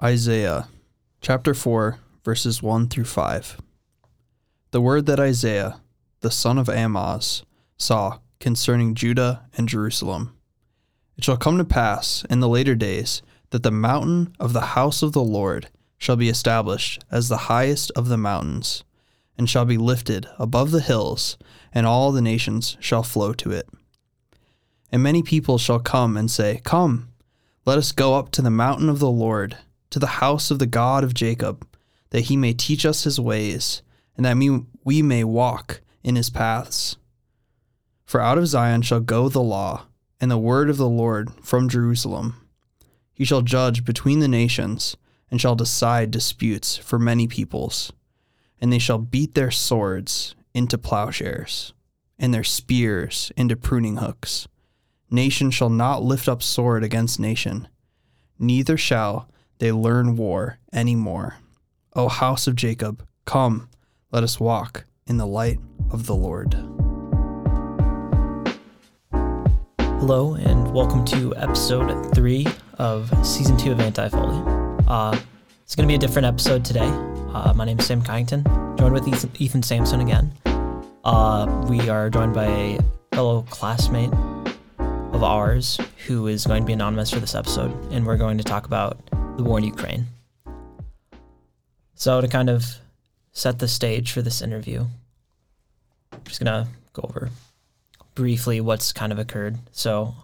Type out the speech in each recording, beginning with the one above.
Isaiah chapter 4, verses 1 through 5. The word that Isaiah, the son of Amoz, saw concerning Judah and Jerusalem. It shall come to pass in the later days that the mountain of the house of the Lord shall be established as the highest of the mountains, and shall be lifted above the hills, and all the nations shall flow to it. And many people shall come and say, Come, let us go up to the mountain of the Lord, to the house of the God of Jacob, that he may teach us his ways, and that we, may walk in his paths. For out of Zion shall go the law, and the word of the Lord from Jerusalem. He shall judge between the nations, and shall decide disputes for many peoples. And they shall beat their swords into plowshares, and their spears into pruning hooks. Nation shall not lift up sword against nation, neither shall they learn war any more. O house of Jacob, come, let us walk in the light of the Lord. Hello, and welcome to episode three of season two of Anti Foley. Uh, it's going to be a different episode today. Uh, my name is Sam Kyington, joined with Ethan, Ethan Sampson again. Uh, we are joined by a fellow classmate of ours who is going to be anonymous for this episode, and we're going to talk about the war in Ukraine. So, to kind of set the stage for this interview, I'm just going to go over briefly what's kind of occurred. So,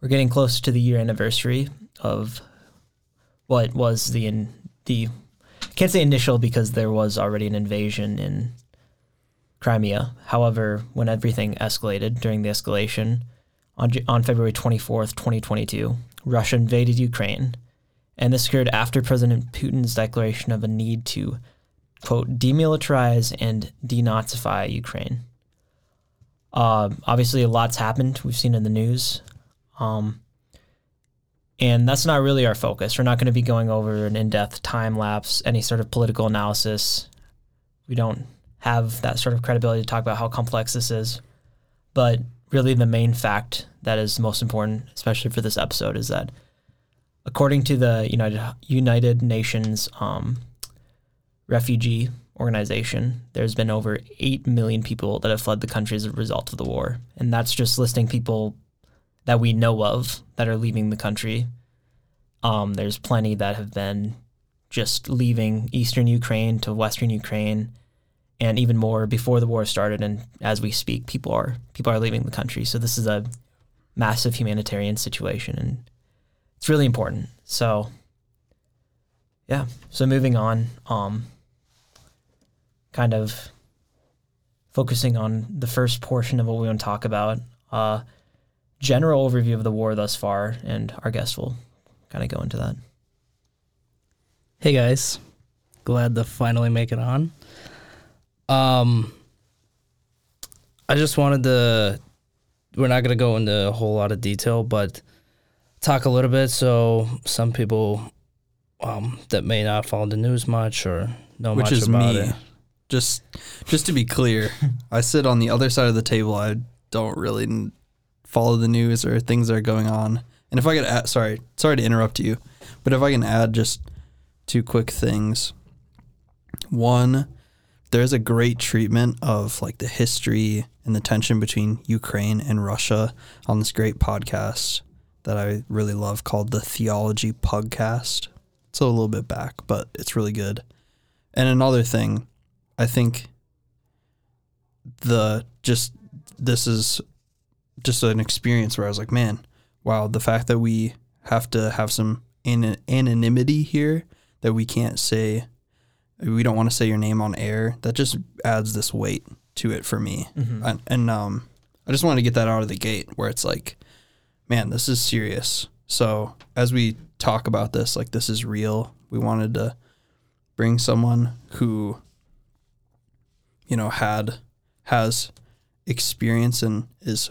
we're getting close to the year anniversary of what was the in, the I can't say initial because there was already an invasion in Crimea. However, when everything escalated during the escalation on on February 24th, 2022, Russia invaded Ukraine, and this occurred after President Putin's declaration of a need to quote demilitarize and denazify Ukraine. Uh, obviously, a lot's happened. We've seen in the news. Um, and that's not really our focus. We're not going to be going over an in depth time lapse, any sort of political analysis. We don't have that sort of credibility to talk about how complex this is. But really, the main fact that is most important, especially for this episode, is that according to the United United Nations um, refugee organization, there's been over 8 million people that have fled the country as a result of the war. And that's just listing people that we know of that are leaving the country. Um, there's plenty that have been just leaving eastern Ukraine to western Ukraine, and even more before the war started. And as we speak, people are people are leaving the country. So this is a massive humanitarian situation, and it's really important. So, yeah. So moving on, um, kind of focusing on the first portion of what we want to talk about. Uh, general overview of the war thus far, and our guest will kind of go into that. Hey guys, glad to finally make it on. Um, I just wanted to. We're not gonna go into a whole lot of detail, but talk a little bit so some people um, that may not follow the news much or know Which much is about me. it. Just just to be clear, I sit on the other side of the table. I don't really n- follow the news or things that are going on. And if I could add, sorry, sorry to interrupt you, but if I can add just two quick things. One, there's a great treatment of like the history and the tension between Ukraine and Russia on this great podcast that I really love called the Theology Podcast. It's a little bit back, but it's really good. And another thing, I think the just this is just an experience where I was like, man, wow, the fact that we have to have some an- anonymity here that we can't say we don't want to say your name on air that just adds this weight to it for me and, and um i just wanted to get that out of the gate where it's like man this is serious. So as we talk about this like this is real. We wanted to bring someone who you know had has experience and is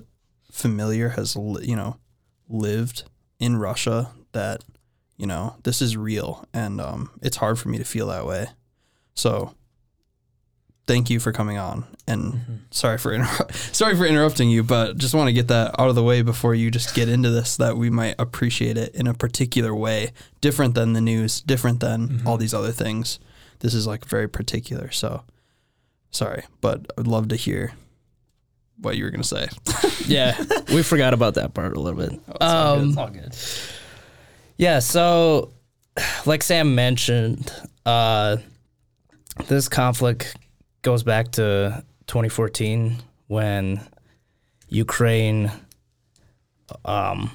familiar has you know lived in Russia that you know this is real. And um, it's hard for me to feel that way. So thank you for coming on. And sorry for inter- sorry for interrupting you, but just want to get that out of the way before you just get into this that we might appreciate it in a particular way, different than the news, different than all these other things. This is like very particular. So sorry, but I'd love to hear what you were gonna say. Yeah, we forgot about that part a little bit. oh Um, all good. Yeah, so like Sam mentioned, uh, this conflict goes back to 2014 when Ukraine, um,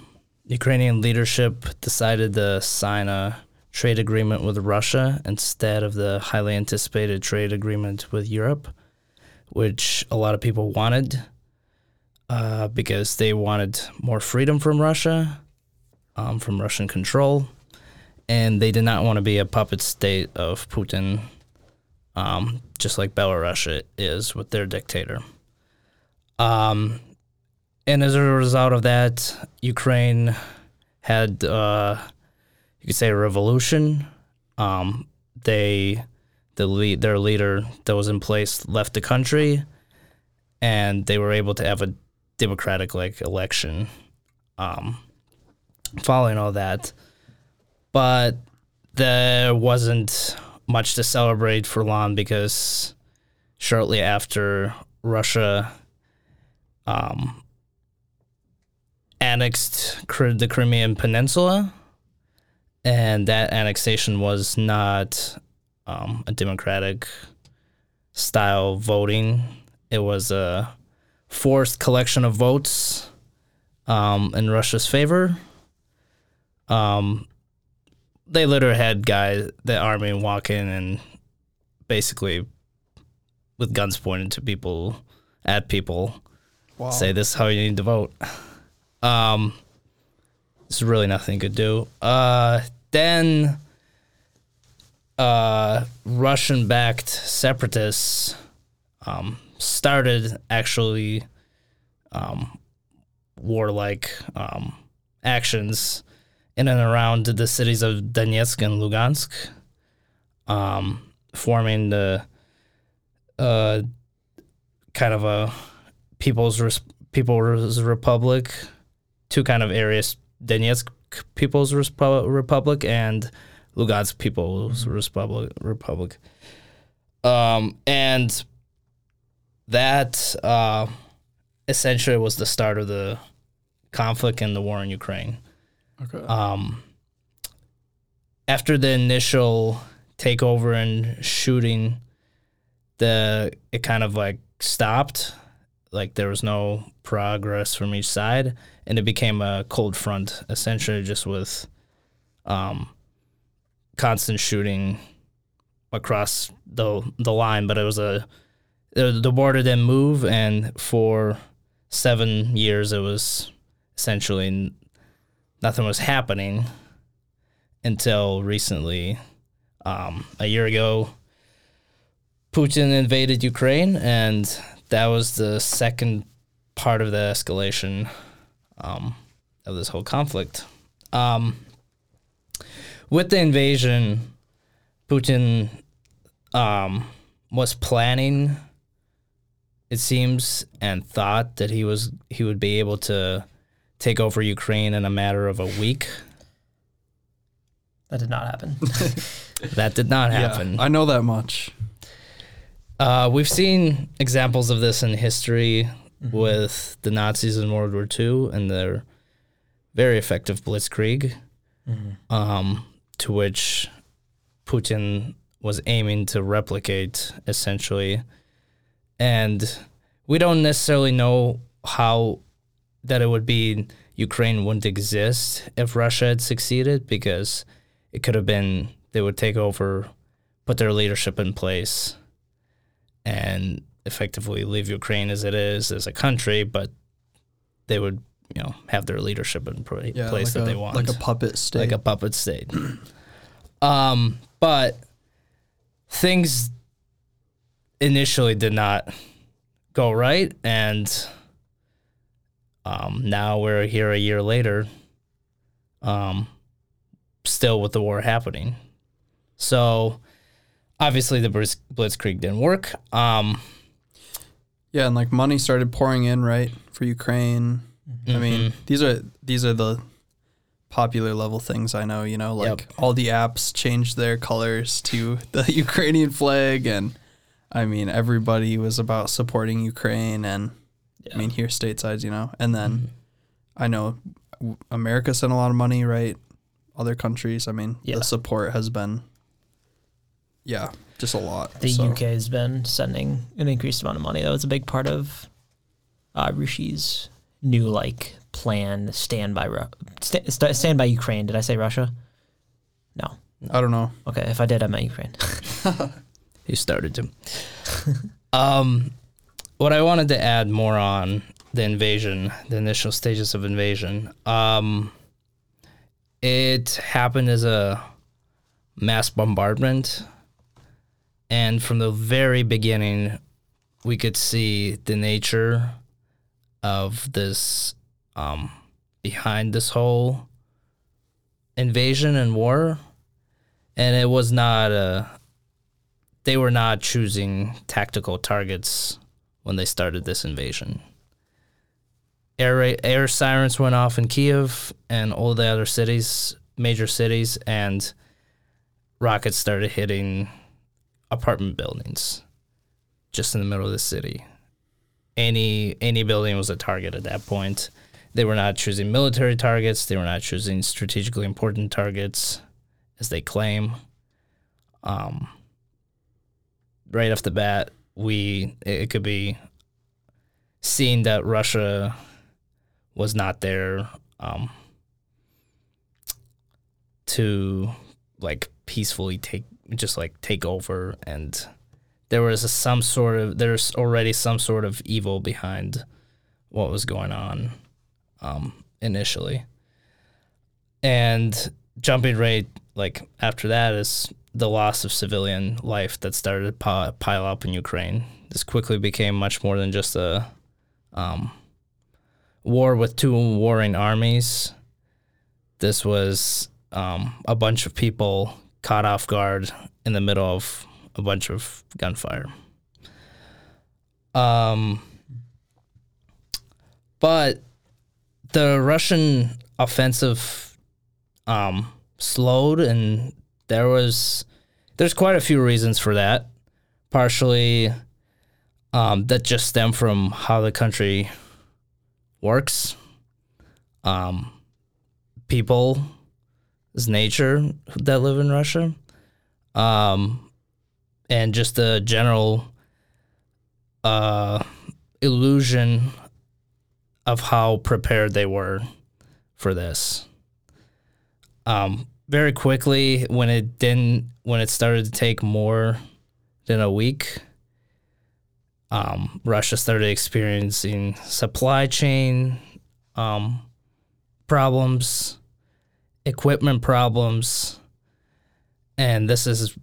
Ukrainian leadership decided to sign a trade agreement with Russia instead of the highly anticipated trade agreement with Europe, which a lot of people wanted uh, because they wanted more freedom from Russia um, from Russian control, and they did not want to be a puppet state of Putin, um, just like Belarus is with their dictator. Um, and as a result of that, Ukraine had, uh, you could say, a revolution. Um, they, the lead, their leader that was in place, left the country, and they were able to have a democratic like election. Um, following all that. But there wasn't much to celebrate for Lon because shortly after Russia um, annexed the Crimean Peninsula, and that annexation was not um, a democratic style voting. It was a forced collection of votes um, in Russia's favor um, they literally had guys, the army walk in and basically with guns pointed to people, at people, Wow. say this is how you need to vote. Um, there's really nothing you could do. Uh, then uh, Russian-backed separatists um, started actually um, warlike um, actions in and around the cities of Donetsk and Lugansk, um, forming the uh, kind of a people's res- people's republic, two kind of areas: Donetsk People's Respu- Republic and Lugansk People's Republic. Republic. Um, and that uh, essentially was the start of the conflict and the war in Ukraine Okay. um, after the initial takeover and shooting, the it kind of like stopped. Like there was no progress from each side, and it became a cold front, essentially just with um, constant shooting across the the line. But it was a the border didn't move, and for seven years it was essentially nothing was happening until recently. Um, a year ago, Putin invaded Ukraine, and that was the second part of the escalation um, of this whole conflict. Um, with the invasion, Putin um, was planning, it seems, and thought that he was he would be able to take over Ukraine in a matter of a week. That did not happen. That did not yeah, happen. I know that much. Uh, we've seen examples of this in history with the Nazis in World War II and their very effective blitzkrieg, um, to which Putin was aiming to replicate essentially. And we don't necessarily know how that it would be Ukraine wouldn't exist if Russia had succeeded because it could have been they would take over, put their leadership in place, and effectively leave Ukraine as it is as a country, but they would you know have their leadership in pra- Yeah, place like that a, they want, like a puppet state. like a puppet state. um, but things initially did not go right, and um, now we're here a year later, um, still with the war happening. So obviously the Blitz- Blitzkrieg didn't work. Um, Yeah, and like money started pouring in, right, for Ukraine. I mean, these are these are the popular level things I know, you know, like Yep. all the apps changed their colors to the Ukrainian flag and I mean, everybody was about supporting Ukraine and I mean, here statesides, you know. And then I know America sent a lot of money, right? Other countries, I mean, Yeah. the support has been yeah, just a lot. The so. UK has been sending an increased amount of money. That was a big part of uh, Rishi's new like plan. Stand by Ru- sta- sta- stand by Ukraine. Did I say Russia? No. I don't know. Okay, if I did, I meant Ukraine. he started to. um, what I wanted to add more on the invasion, the initial stages of invasion. Um, it happened as a mass bombardment, and from the very beginning, we could see the nature of this um, behind this whole invasion and war, and it was not a they were not choosing tactical targets when they started this invasion. Air air sirens went off in Kiev and all the other cities, major cities, and rockets started hitting apartment buildings just in the middle of the city. Any any building was a target at that point. They were not choosing military targets. They were not choosing strategically important targets, as they claim. Um, right off the bat, we it could be seen that Russia was not there um, to like peacefully take just like take over, and there was a, some sort of there's already some sort of evil behind what was going on um, initially, and jumping right like after that is the loss of civilian life that started to pi- pile up in Ukraine. This quickly became much more than just a um, war with two warring armies. This was um, a bunch of people caught off guard in the middle of a bunch of gunfire. Um, but the Russian offensive um, slowed, and there was there's quite a few reasons for that. Partially, um, that just stem from how the country works. Um, people's nature that live in Russia, um, and just the general uh, illusion of how prepared they were for this. Um, very quickly, when it didn't, when it started to take more than a week, um, Russia started experiencing supply chain um, problems, equipment problems, and this is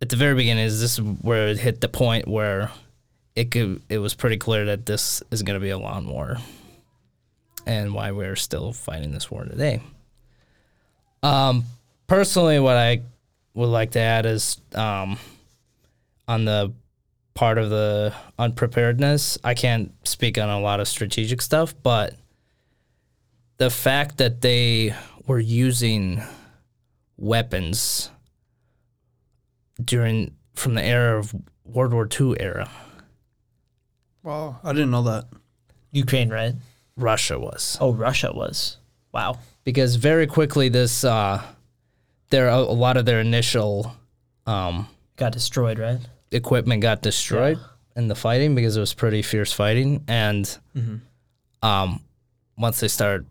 at the very beginning. Is this where it hit the point where it could? It was pretty clear that this is going to be a long war, and why we're still fighting this war today. Um, personally, what I would like to add is um, on the part of the unpreparedness. I can't speak on a lot of strategic stuff, but the fact that they were using weapons during from the era of World War II era, Wow, I didn't know that. Ukraine, right? Russia was. Oh, Russia was. Wow. Because very quickly this uh there a, a lot of their initial um Got destroyed, right? equipment got destroyed in the fighting because it was pretty fierce fighting. And um once they started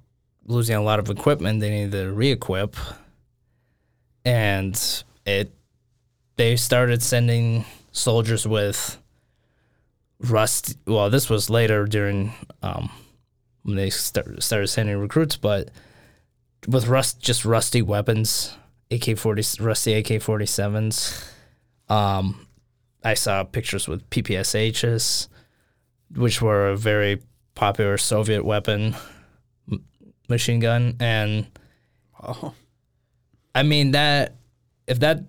losing a lot of equipment they needed to re-equip. And it they started sending soldiers with rust well this was later during um when they start, started sending recruits but with rust just rusty weapons AK-40 rusty AK-47s um I saw pictures with PPSHs, which were a very popular Soviet weapon, m- machine gun, and Wow. I mean that if that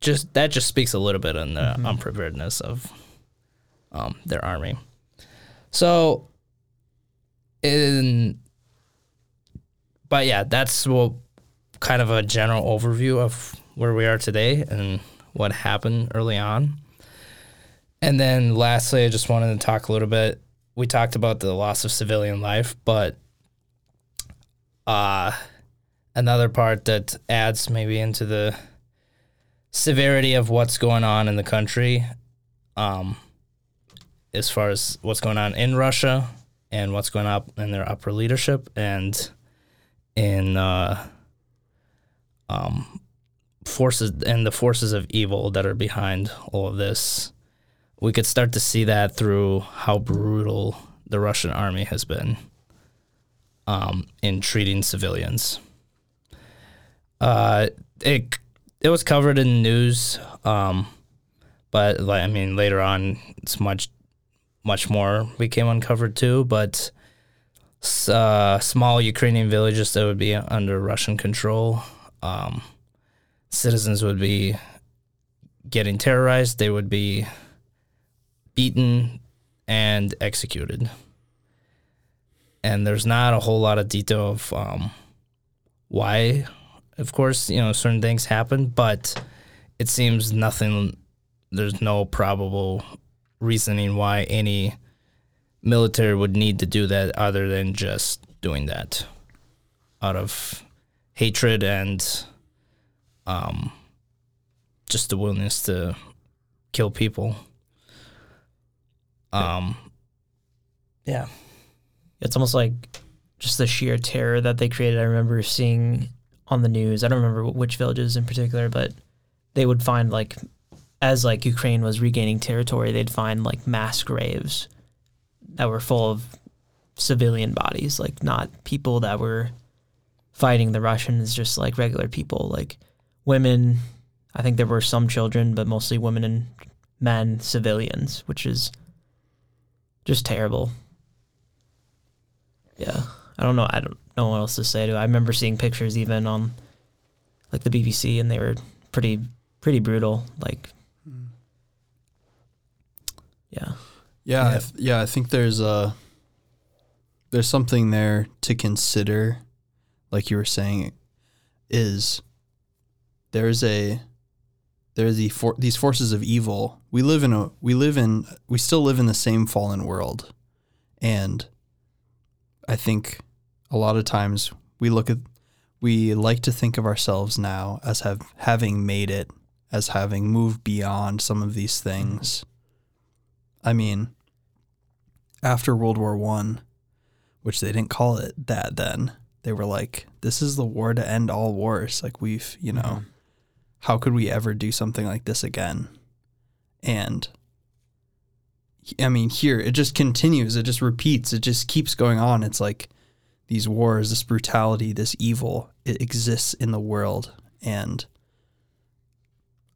just that just speaks a little bit on the unpreparedness of um, their army. So, in but yeah, that's kind of a general overview of where we are today and what happened early on. And then lastly, I just wanted to talk a little bit. We talked about the loss of civilian life, but uh, another part that adds maybe into the severity of what's going on in the country, um, as far as what's going on in Russia and what's going up in their upper leadership and in uh, um, forces and the forces of evil that are behind all of this. We could start to see that through how brutal the Russian army has been um, in treating civilians. Uh, it it was covered in news, um, but I mean, later on, it's much much more became uncovered too. But uh, small Ukrainian villages that would be under Russian control, um, citizens would be getting terrorized. They would be beaten and executed. And there's not a whole lot of detail of um, why of course, you know, certain things happen, but it seems nothing, there's no probable reasoning why any military would need to do that other than just doing that out of hatred and um, just the willingness to kill people. Um, yeah. It's almost like just the sheer terror that they created. I remember seeing on the news. I don't remember which villages in particular, but they would find like as like Ukraine was regaining territory, they'd find like mass graves that were full of civilian bodies, like not people that were fighting the Russians, just like regular people, like women. I think there were some children, but mostly women and men, civilians, which is just terrible. Yeah. I don't know. I don't know what else to say to. it. I remember seeing pictures even on like the BBC, and they were pretty pretty brutal. Like, mm. yeah, Yeah, I Yeah. th- yeah. I think there's a there's something there to consider, like you were saying, is there's a there's the for, these forces of evil. We live in a we live in we still live in the same fallen world, and I think a lot of times we look at we like to think of ourselves now as have having made it, as having moved beyond some of these things. Mm-hmm. I mean, after World War One, which they didn't call it that then, they were like, "This is the war to end all wars." Like we've, you know, mm-hmm. how could we ever do something like this again? And I mean, here it just continues. It just repeats. It just keeps going on. It's like these wars, this brutality, this evil, it exists in the world, and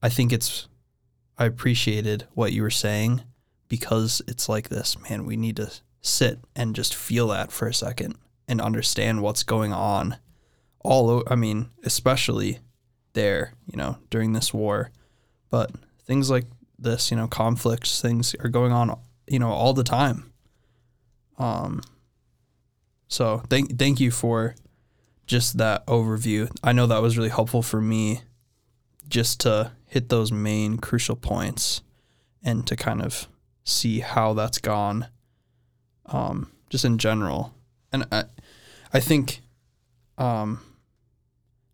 I think it's. I appreciated what you were saying because it's like this, man. We need to sit and just feel that for a second and understand what's going on. All, I mean, especially there, you know, during this war, but things like this, you know, conflicts, things are going on, you know, all the time. Um. So thank thank you for just that overview. I know that was really helpful for me, just to hit those main crucial points, and to kind of see how that's gone um, just in general. And I, I think um,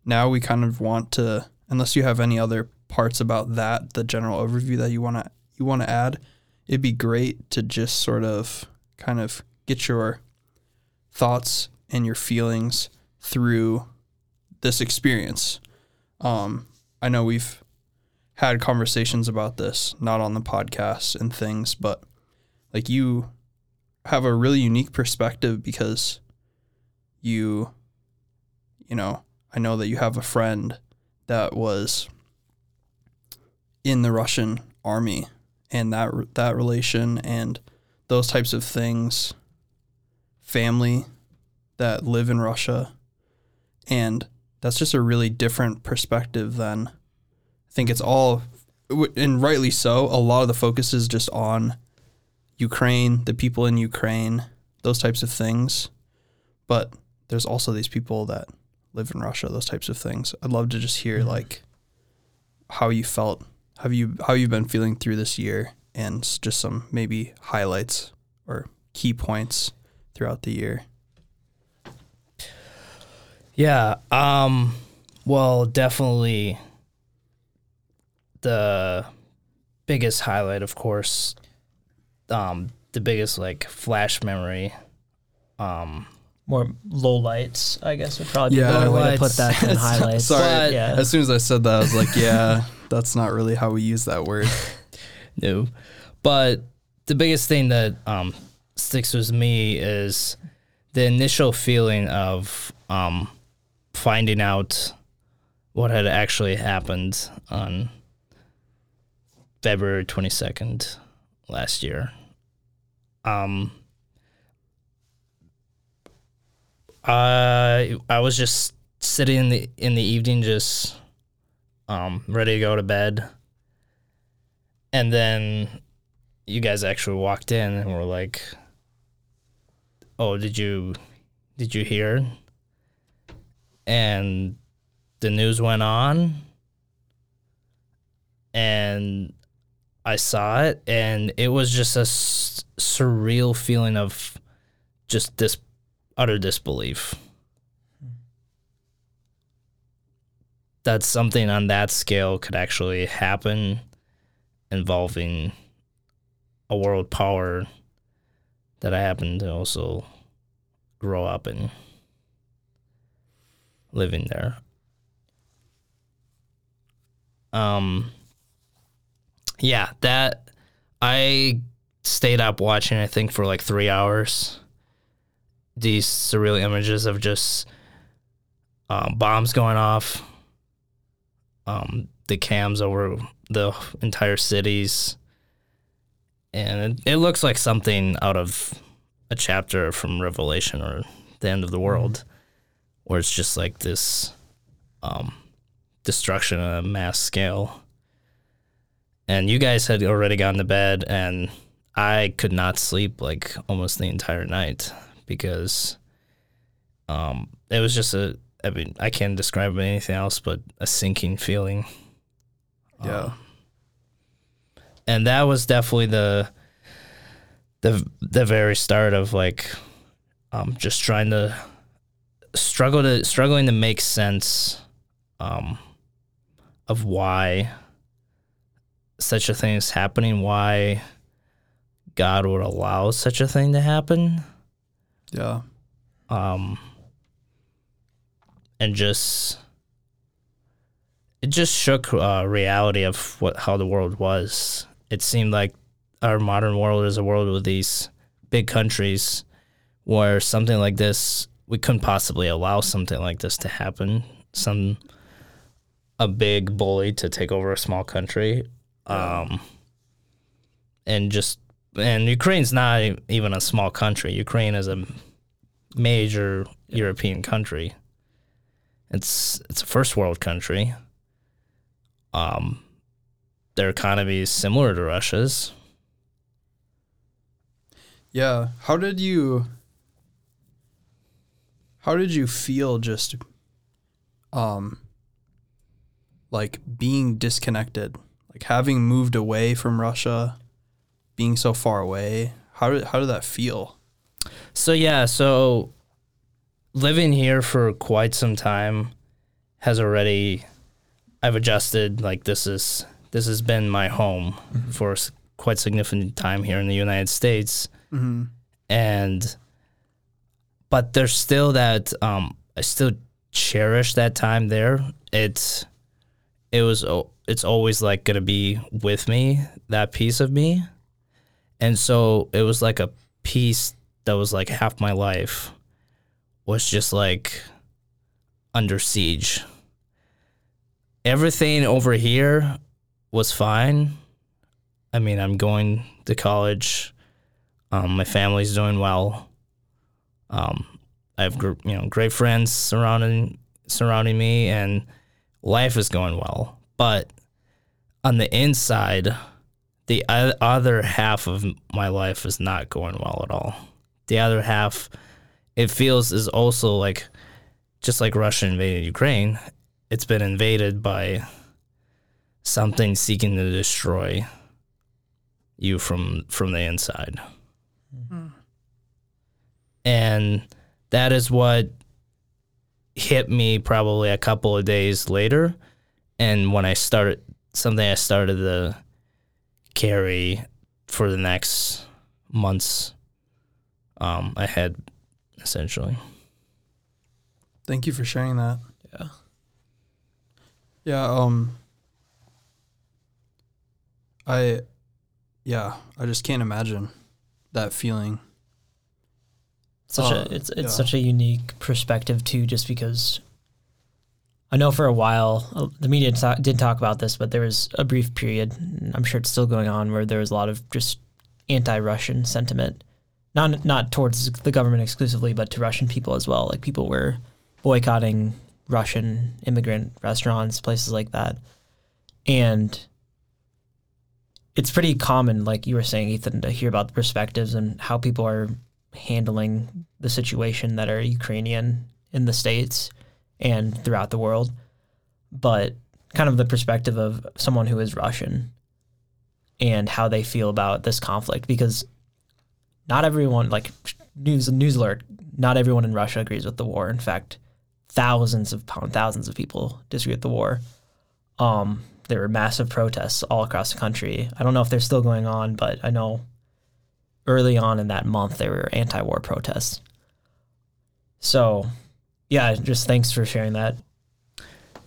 now we kind of want to, unless you have any other parts about that, the general overview that you want to you want to add, it'd be great to just sort of kind of get your thoughts and your feelings through this experience. Um, I know we've had conversations about this, not on the podcast and things, but like you have a really unique perspective because you, you know, I know that you have a friend that was in the Russian army and that that relation and those types of things family that live in Russia and that's just a really different perspective than I think it's all, and rightly so. A lot of the focus is just on Ukraine, the people in Ukraine, those types of things. But there's also these people that live in Russia, those types of things. I'd love to just hear Mm-hmm. like how you felt, have you how you've been feeling through this year, and just some maybe highlights or key points throughout the year. Yeah. Um. Well, definitely. The biggest highlight, of course. Um. The biggest like flash memory. Um. More low lights, I guess, would probably be a better way to put that than highlights. Sorry, But- yeah. as soon as I said that, I was like, yeah, that's not really how we use that word. No. But the biggest thing that um, sticks with me is the initial feeling of um, finding out what had actually happened on February 22nd last year. Um, I I was just sitting in the in the evening, just um, ready to go to bed, and then you guys actually walked in and were like, "Oh, did you did you hear?" And the news went on, and I saw it, and it was just a s- surreal feeling of just this utter disbelief. That something on that scale could actually happen involving a world power that I happen to also grow up in living there. Um yeah, that I stayed up watching I think for like 3 hours. These surreal images of just um, bombs going off, um, the cams over the entire cities, and it, it looks like something out of a chapter from Revelation or the end of the world, where it's just like this um, destruction on a mass scale. And you guys had already gone to bed, and I could not sleep like almost the entire night because um, it was just a. I mean, I can't describe it anything else but a sinking feeling. Yeah. Um, and that was definitely the the the very start of like um just trying to struggle to struggling to make sense um of why such a thing is happening why god would allow such a thing to happen Yeah. um and just it just shook uh, reality of what how the world was. It seemed like our modern world is a world with these big countries where something like this we couldn't possibly allow something like this to happen. Some a big bully to take over a small country. Um and just and Ukraine's not even a small country. Ukraine is a major European country. It's it's a first world country. Um, their economy is similar to Russia's. Yeah. How did you How did you feel just um like being disconnected? Like having moved away from Russia, being so far away. How did how did that feel? So yeah, so living here for quite some time has already I've adjusted like this is this has been my home for quite significant time here in the United States. Mm-hmm. and but there's still that um I still cherish that time there. It's it was it's always like gonna be with me that piece of me, and so it was like a piece that was like half my life was just like under siege. Everything over here was fine. I mean, I'm going to college. Um, my family's doing well. Um, I have you know great friends surrounding surrounding me, and life is going well. But on the inside, the other half of my life is not going well at all. The other half, it feels is also like, just like Russia invaded Ukraine, it's been invaded by something seeking to destroy you from from the inside. Hmm. And that is what hit me probably a couple of days later and when I started something I started to carry for the next months um ahead essentially. Thank you for sharing that. Yeah. Yeah, um I yeah, I just can't imagine that feeling. Such Uh, a it's it's yeah. such a unique perspective too just because I know for a while uh, the media ta- did talk about this but there was a brief period and I'm sure it's still going on where there was a lot of just anti-Russian sentiment. Not not towards the government exclusively but to Russian people as well. Like people were boycotting Russian immigrant restaurants places like that. And it's pretty common like you were saying Ethan to hear about the perspectives and how people are handling the situation that are Ukrainian in the states and throughout the world, but kind of the perspective of someone who is Russian and how they feel about this conflict because not everyone like news news alert not everyone in Russia agrees with the war. In fact thousands of thousands of people disagree with the war. Um there were massive protests all across the country. I don't know if they're still going on but i know early on in that month there were anti-war protests. So yeah just thanks for sharing that.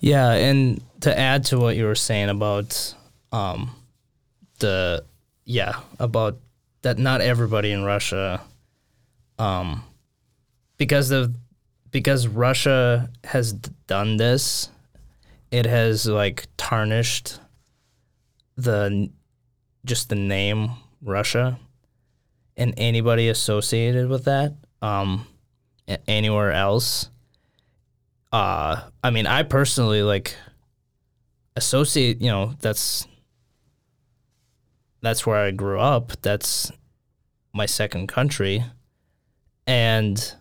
Yeah, and to add to what you were saying about um the yeah, about that not everybody in Russia um because of because Russia has done this, it has like tarnished the just the name Russia and anybody associated with that um anywhere else uh i mean i personally like associate you know that's that's where i grew up. That's my second country. And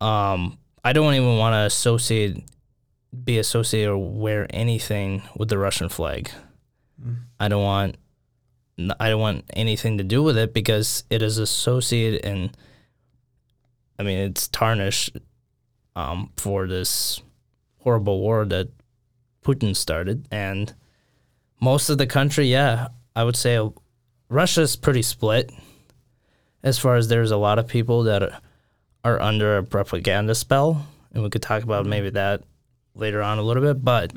um i don't even want to associate be associated or wear anything with the russian flag. I don't want i don't want anything to do with it because it is associated and i mean it's tarnished um, for this horrible war that Putin started. And most of the country, yeah, I would say Russia's pretty split as far as there's a lot of people that are, are under a propaganda spell. And we could talk about maybe that later on a little bit. But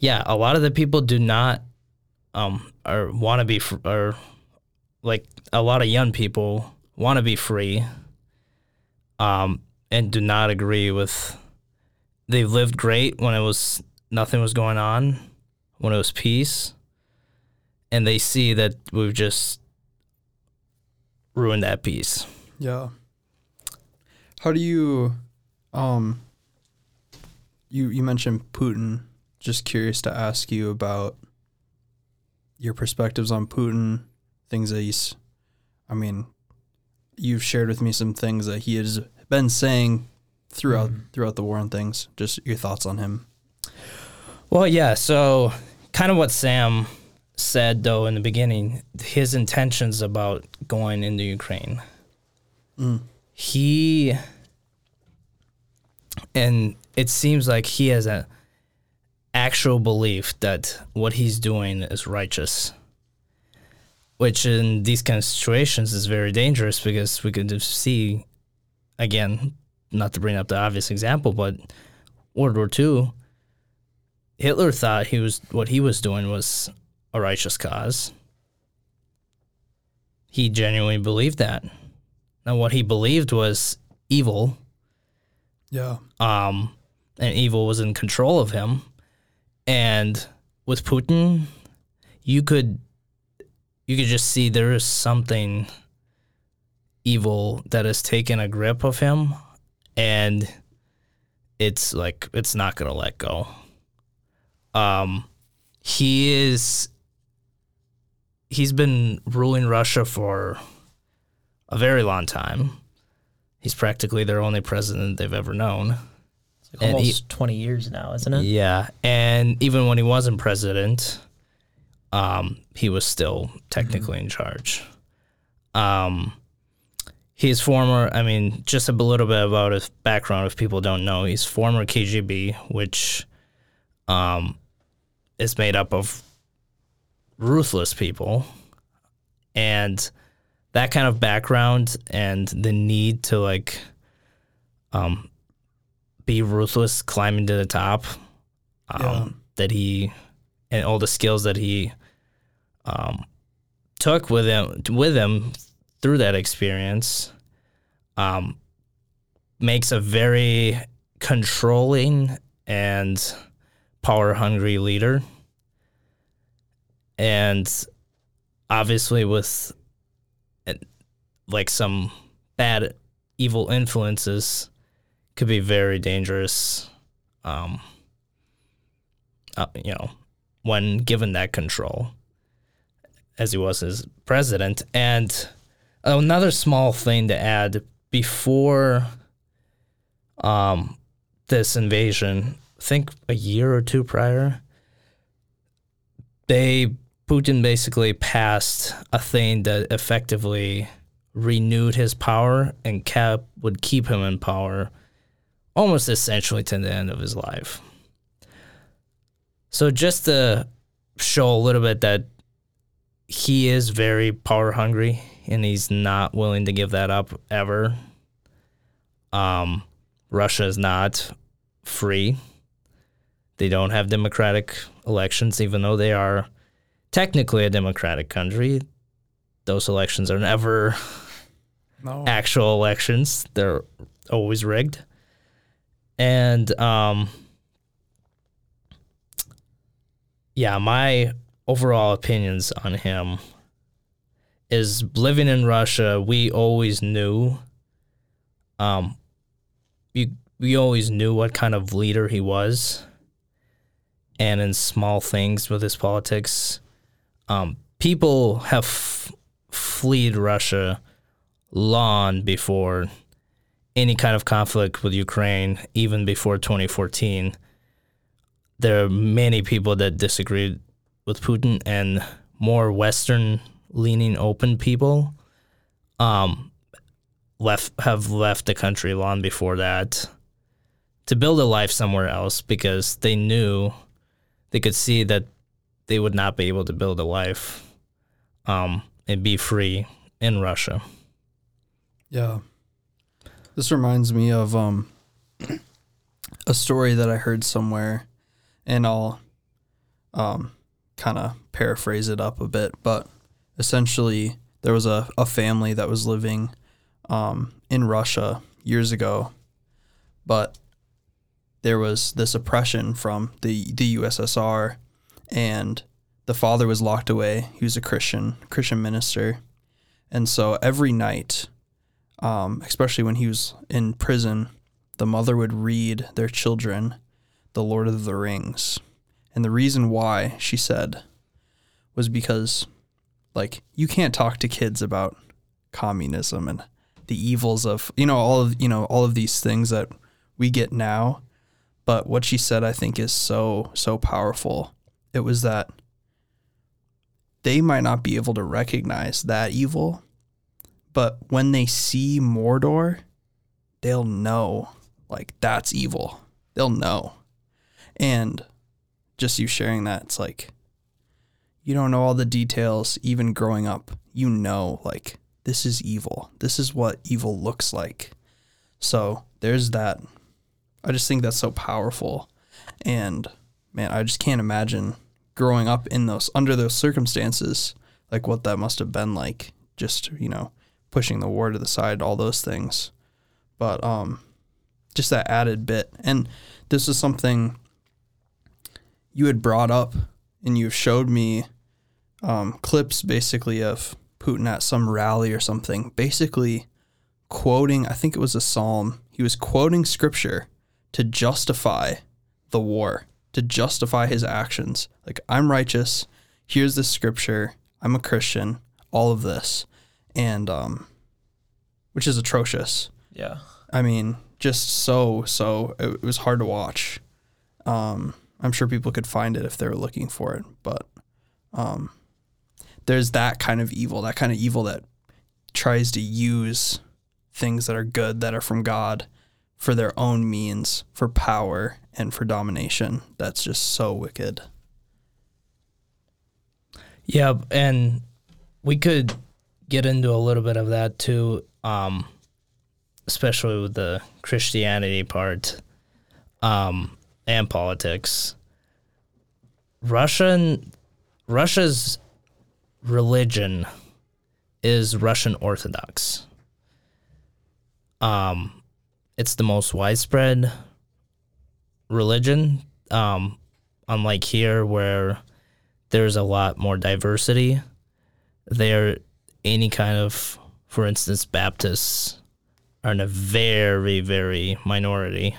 yeah, a lot of the people do not um, or want to be, fr- or like a lot of young people want to be free. Um, and do not agree with they lived great when it was nothing was going on when it was peace and they see that we've just ruined that peace Yeah. How do you um you you mentioned Putin. Just curious to ask you about your perspectives on Putin, things that he's I mean, you've shared with me some things that he has been saying throughout mm-hmm. throughout the war and things. Just your thoughts on him. well yeah so kind of what sam said though in the beginning his intentions about going into ukraine mm. he and it seems like he has a actual belief that what he's doing is righteous which in these kind of situations is very dangerous because we could just see again not to bring up the obvious example but world war ii hitler thought he was what he was doing was a righteous cause he genuinely believed that now what he believed was evil Yeah. um, and evil was in control of him. And with Putin, you could you could just see there is something evil that has taken a grip of him, and it's like it's not gonna let go. Um, he is he's been ruling Russia for a very long time. He's practically their only president they've ever known. Like he- almost 20 years now, isn't it? Yeah, and even when he wasn't president, um, he was still technically in charge. Um, he's former. I mean, just a little bit about his background, if people don't know, he's former KGB, which um, is made up of ruthless people, and that kind of background and the need to like um, be ruthless climbing to the top um, Yeah. that he and all the skills that he um, took with him with him through that experience um, makes a very controlling and power hungry leader and obviously with like some bad evil influences could be very dangerous um uh, you know when given that control as he was as president. And another small thing to add before um this invasion I think a year or two prior they Putin basically passed a thing that effectively renewed his power and kept would keep him in power almost essentially to the end of his life. So just to show a little bit that he is very power hungry and he's not willing to give that up ever. Um, Russia is not free. They don't have democratic elections, even though they are technically a democratic country. Those elections are never No. actual elections. They're always rigged. And um yeah, my overall opinions on him is living in Russia, we always knew um we we always knew what kind of leader he was. And in small things with his politics, um people have f- fled Russia long before any kind of conflict with Ukraine, even before 2014. There are many people that disagreed with Putin and more Western leaning open people um, left have left the country long before that to build a life somewhere else because they knew they could see that they would not be able to build a life um, and be free in Russia. Yeah. This reminds me of um a story that I heard somewhere and I'll um kind of paraphrase it up a bit, but essentially there was a, a family that was living um in Russia years ago, but there was this oppression from the the USSR and the father was locked away. He was a Christian, Christian minister. And so every night um, especially when he was in prison, the mother would read their children The Lord of the Rings. And the reason why, she said, was because, like, you can't talk to kids about communism and the evils of, you know, all of, you know, all of these things that we get now. But what she said, I think, is so, so powerful. It was that they might not be able to recognize that evil, but when they see Mordor, they'll know like that's evil. They'll know. And just you sharing that, it's like you don't know all the details even growing up. You know like this is evil. This is what evil looks like. So, there's that. I just think that's so powerful. And man, I just can't imagine growing up in those under those circumstances, like what that must have been like just, you know, pushing the war to the side, all those things. But um, just that added bit. And this is something you had brought up and you showed me um, clips basically of Putin at some rally or something, basically quoting, I think it was a psalm. He was quoting scripture to justify the war, to justify his actions. Like, I'm righteous. Here's the scripture. I'm a Christian. All of this. And, um, which is atrocious. Yeah. I mean, just so, so, it, it was hard to watch. Um, I'm sure people could find it if they were looking for it, but, um, there's that kind of evil, that kind of evil that tries to use things that are good, that are from God, for their own means, for power and for domination. That's just so wicked. Yeah, and we could get into a little bit of that too, um, especially with the Christianity part um, and politics. Russian, Russia's religion is Russian Orthodox. Um, it's the most widespread religion. Um, unlike here, where there's a lot more diversity. There, any kind of, for instance, Baptists are in a very, very minority.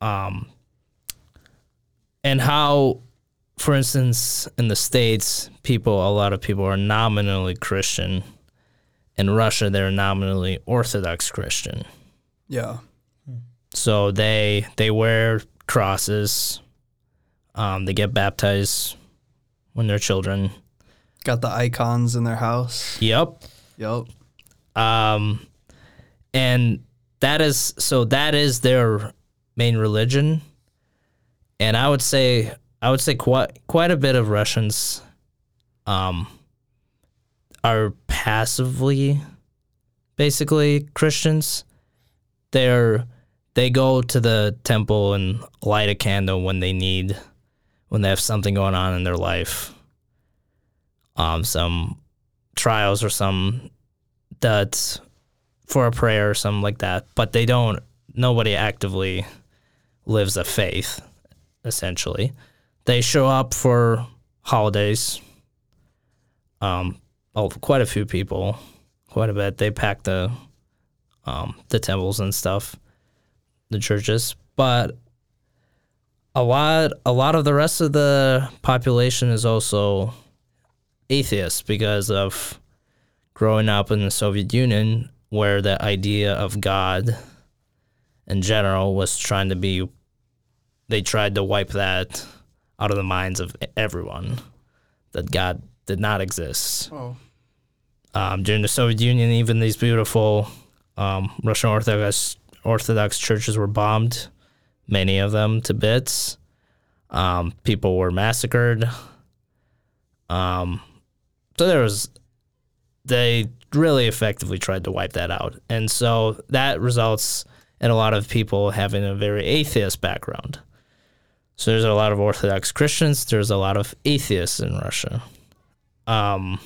Um, and how, for instance, in the States, people, a lot of people are nominally Christian. In Russia, they're nominally Orthodox Christian. Yeah. So they they wear crosses. Um, they get baptized when they're children. Got the icons in their house. Yep. Yep. Um, and that is so that is their main religion. And I would say I would say quite quite a bit of Russians um are passively basically Christians. They're they go to the temple and light a candle when they need when they have something going on in their life. Um some trials or some that for a prayer or something like that, but they don't. Nobody actively lives a faith. Essentially, they show up for holidays. Um, oh, quite a few people, quite a bit. They pack the, um, the temples and stuff, the churches, but a lot, a lot of the rest of the population is also atheist because of growing up in the Soviet Union, where the idea of God in general was trying to be, they tried to wipe that out of the minds of everyone, that God did not exist. Oh. Um, during the Soviet Union, even these beautiful um, Russian Orthodox Orthodox churches were bombed, many of them to bits. Um, people were massacred. Um, so there was they really effectively tried to wipe that out. And so that results in a lot of people having a very atheist background. So there's a lot of Orthodox Christians, there's a lot of atheists in Russia. Um,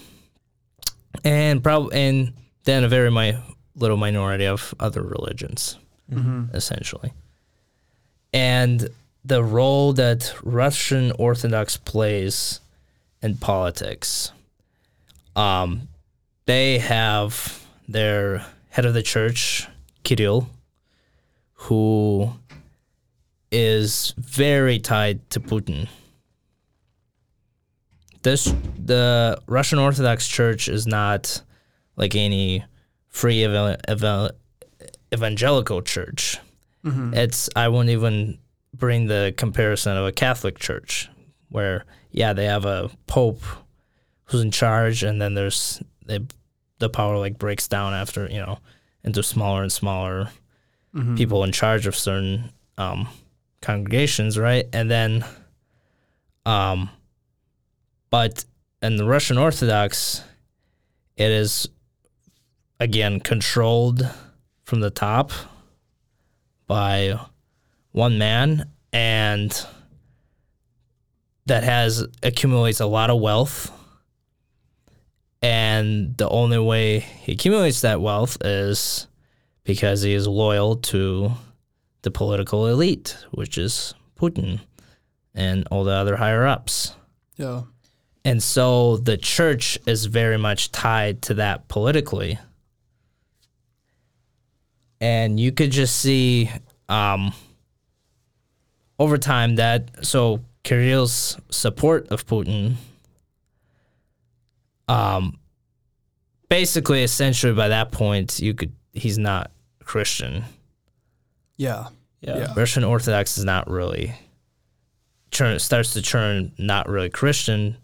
and probably and then a very mi- little minority of other religions, essentially. And the role that Russian Orthodox plays in politics um, they have their head of the church, Kirill, who is very tied to Putin. This the Russian Orthodox Church is not like any free evan- evan- evangelical church. It's I won't even bring the comparison of a Catholic church, where yeah they have a pope who's in charge, and then there's they, the power like breaks down after you know into smaller and smaller people in charge of certain um, congregations, right? And then, um, but in the Russian Orthodox, it is again controlled from the top by one man and that has accumulates a lot of wealth and the only way he accumulates that wealth is because he is loyal to the political elite, which is Putin and all the other higher ups. Yeah. And so the church is very much tied to that politically. And you could just see um, over time that so Kirill's support of Putin um basically essentially by that point you could he's not Christian. Yeah. Yeah. Yeah. Russian Orthodox is not really turn starts to turn not really Christian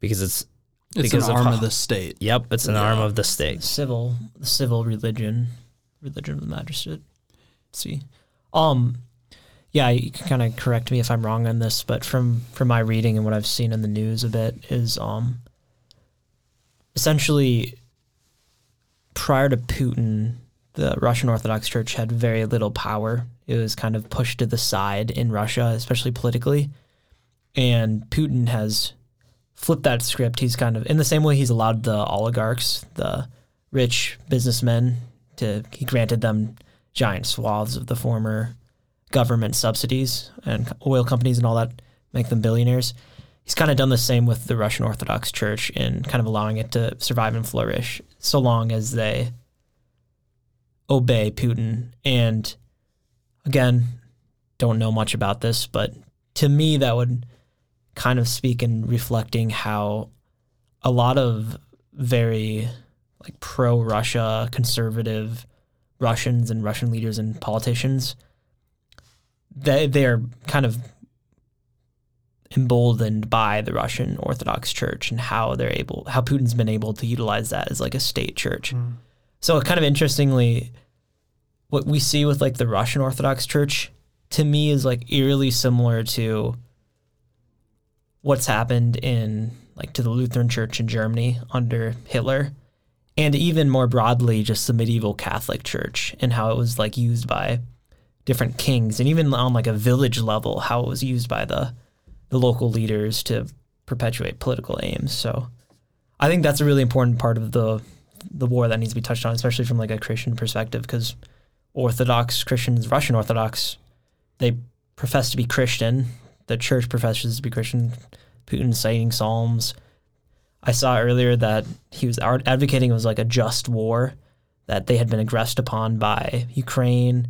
because it's It's Because an of arm how- of the state. yep, it's an Yeah. arm of the state. Civil, the civil religion, religion of the magistrate. Let's see, um, yeah, you can kind of correct me if I'm wrong on this, but from from my reading and what I've seen in the news a bit is um, essentially prior to Putin, the Russian Orthodox Church had very little power. It was kind of pushed to the side in Russia, especially politically. And Putin has flipped that script. He's kind of in the same way he's allowed the oligarchs, the rich businessmen, to he granted them giant swaths of the former government subsidies and oil companies and all that, make them billionaires. He's kind of done the same with the Russian Orthodox Church in kind of allowing it to survive and flourish so long as they obey Putin. And again, don't know much about this, but to me, that would kind of speak in reflecting how a lot of very like pro Russia conservative Russians and Russian leaders and politicians they they're kind of emboldened by the Russian Orthodox Church and how they're able how Putin's been able to utilize that as like a state church. Mm. So kind of interestingly what we see with like the Russian Orthodox Church to me is like eerily similar to what's happened in like to the Lutheran Church in Germany under Hitler and even more broadly just the medieval Catholic Church and how it was like used by different kings and even on like a village level how it was used by the the local leaders to perpetuate political aims. So I think that's a really important part of the the war that needs to be touched on especially from like a Christian perspective because Orthodox Christians, Russian Orthodox, they profess to be Christian. The church professes to be Christian. Putin citing Psalms. I saw earlier that he was advocating it was like a just war, that they had been aggressed upon by Ukraine,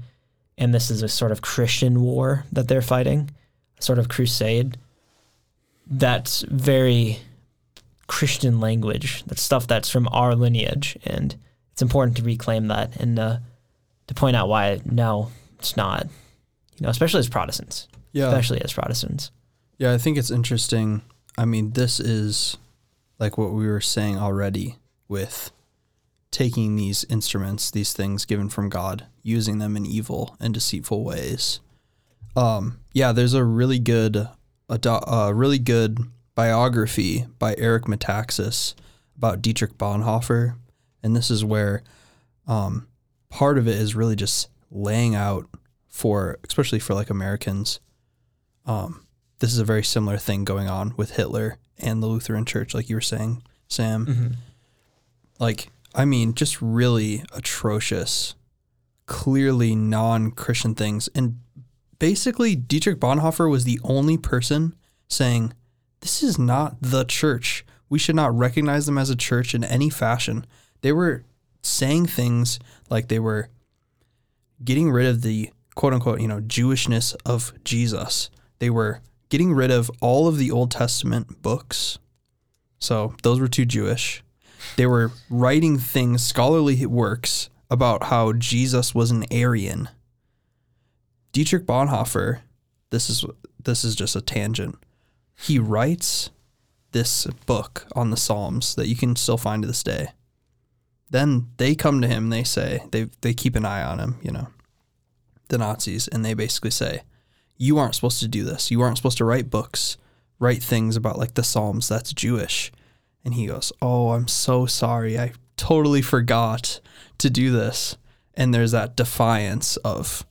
and this is a sort of Christian war that they're fighting, a sort of crusade. That's very Christian language. That's stuff that's from our lineage, and it's important to reclaim that and uh, to point out why no, it's not. You know, especially as Protestants, Yeah. especially as Protestants. Yeah, I think it's interesting. I mean, this is like what we were saying already with taking these instruments, these things given from God, using them in evil and deceitful ways. Um, yeah, there's a really good, a, do- a really good biography by Eric Metaxas about Dietrich Bonhoeffer, and this is where um, part of it is really just laying out for, especially for like Americans, um, this is a very similar thing going on with Hitler and the Lutheran Church, like you were saying, Sam. Like, I mean, just really atrocious, clearly non Christian things. And basically, Dietrich Bonhoeffer was the only person saying, This is not the church. We should not recognize them as a church in any fashion. They were saying things like they were getting rid of the quote unquote, you know, Jewishness of Jesus. They were getting rid of all of the Old Testament books. So those were too Jewish. They were writing things, scholarly works about how Jesus was an Aryan. Dietrich Bonhoeffer, this is this is just a tangent. He writes this book on the Psalms that you can still find to this day. Then they come to him, they say, they they keep an eye on him, you know, the Nazis, and they basically say, You aren't supposed to do this. You aren't supposed to write books, write things about like the Psalms, that's Jewish. And he goes, Oh, I'm so sorry. I totally forgot to do this. And there's that defiance of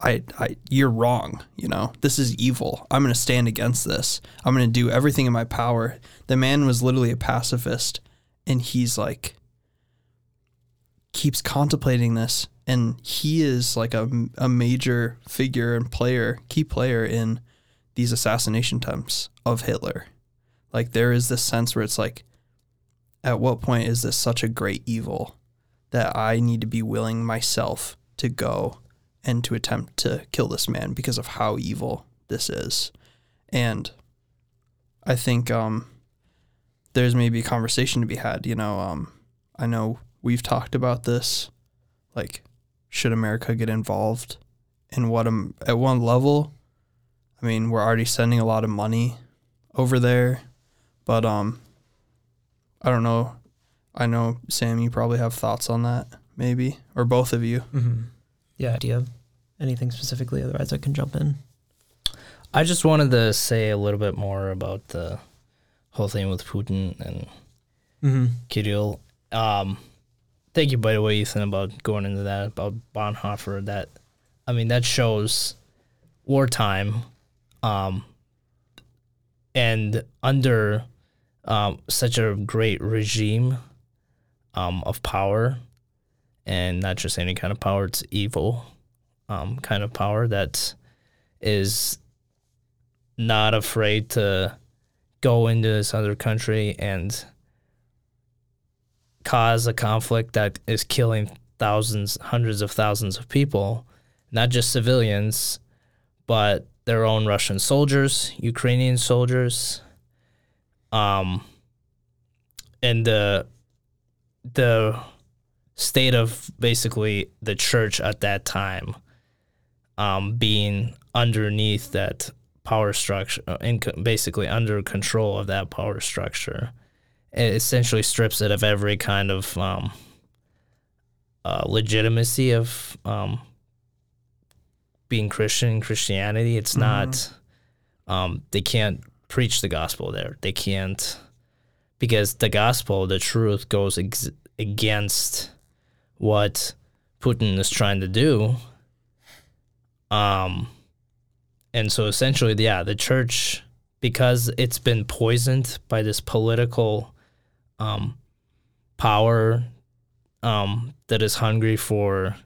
I, I you're wrong, you know. This is evil. I'm going to stand against this. I'm going to do everything in my power. The man was literally a pacifist and he's like keeps contemplating this and he is like a, a major figure and player, key player in these assassination attempts of Hitler. Like there is this sense where it's like at what point is this such a great evil that I need to be willing myself to go and to attempt to kill this man because of how evil this is. And I think um, there's maybe a conversation to be had. You know, um, I know we've talked about this. Like, should America get involved? And what um, at one level, I mean, we're already sending a lot of money over there, but um, I don't know. I know Sam, you probably have thoughts on that, maybe, or both of you. Mm-hmm. Yeah. Do you anything specifically? Otherwise, I can jump in. I just wanted to say a little bit more about the whole thing with Putin and Mm-hmm. Kirill. Um, thank you, by the way, Ethan, about going into that about Bonhoeffer. That, I mean, that shows wartime, um, and under um, such a great regime um, of power, and not just any kind of power; it's evil um, kind of power that is not afraid to go into this other country and cause a conflict that is killing thousands, hundreds of thousands of people, not just civilians, but their own Russian soldiers, Ukrainian soldiers, um, and the the state of basically the church at that time, um, being underneath that power structure, uh, in, basically under control of that power structure it essentially strips it of every kind of um, uh, legitimacy of um, being Christian Christianity. It's Mhm. not. Um, they can't preach the gospel there. They can't because the gospel, the truth, goes ex- against what Putin is trying to do. Um, and so essentially, yeah, the church because it's been poisoned by this political um, power um, that is hungry for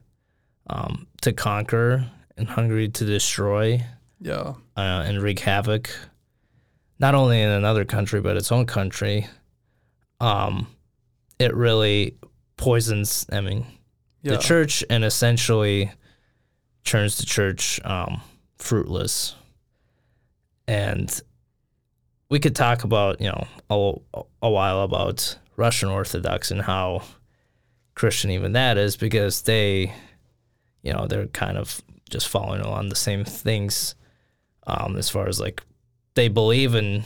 um, to conquer and hungry to destroy Yeah. uh, and wreak havoc, not only in another country but its own country. Um, it really poisons. I mean, Yeah. the church and essentially turns the church um, fruitless. And we could talk about, you know, a, a while about Russian Orthodox and how Christian even that is because they, you know, they're kind of just following along the same things um, as far as like they believe in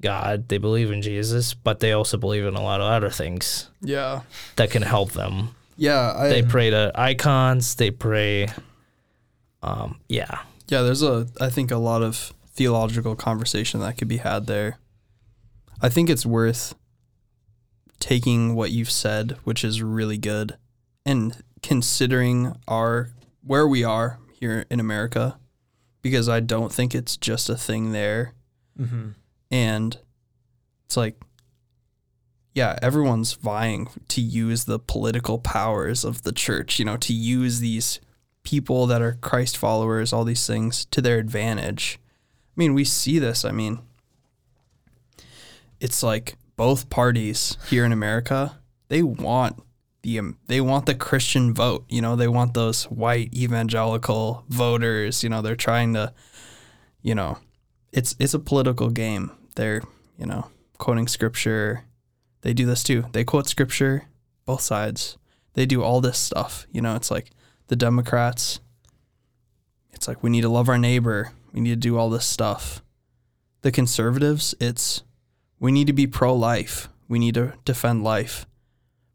God, they believe in Jesus, but they also believe in a lot of other things Yeah. that can help them Yeah. I, they pray to icons. They pray. Um, yeah, Yeah, there's a I think a lot of theological conversation that could be had there. I think it's worth taking what you've said, which is really good, and considering our where we are here in America because I don't think it's just a thing there Mm-hmm. and it's like yeah everyone's vying to use the political powers of the church you know to use these people that are christ followers all these things to their advantage i mean we see this i mean it's like both parties here in america they want the um, they want the christian vote you know they want those white evangelical voters you know they're trying to you know it's it's a political game. They're, you know, quoting scripture. They do this too. They quote scripture, both sides. They do all this stuff. You know, it's like the Democrats. It's like we need to love our neighbor. We need to do all this stuff. The conservatives, it's we need to be pro life. We need to defend life.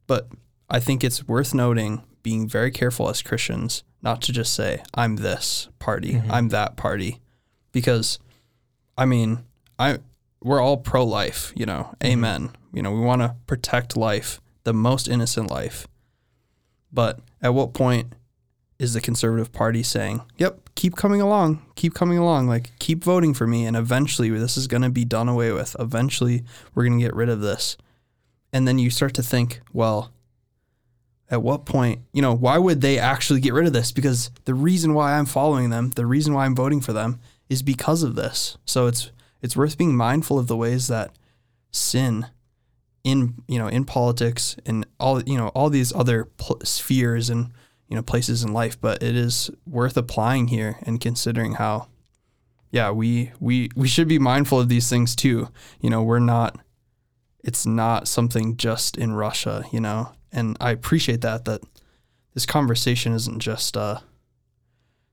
But I think it's worth noting being very careful as Christians not to just say, I'm this party, Mhm. I'm that party. Because I mean, I we're all pro life, you know. Amen. You know, we want to protect life, the most innocent life. But at what point is the conservative party saying, "Yep, keep coming along, keep coming along, like keep voting for me and eventually this is going to be done away with. Eventually we're going to get rid of this." And then you start to think, well, at what point, you know, why would they actually get rid of this? Because the reason why I'm following them, the reason why I'm voting for them is because of this. So it's it's worth being mindful of the ways that sin in you know in politics and all you know all these other pl- spheres and you know places in life, but it is worth applying here and considering how yeah, we we we should be mindful of these things too. You know, we're not it's not something just in Russia, you know. And I appreciate that that this conversation isn't just uh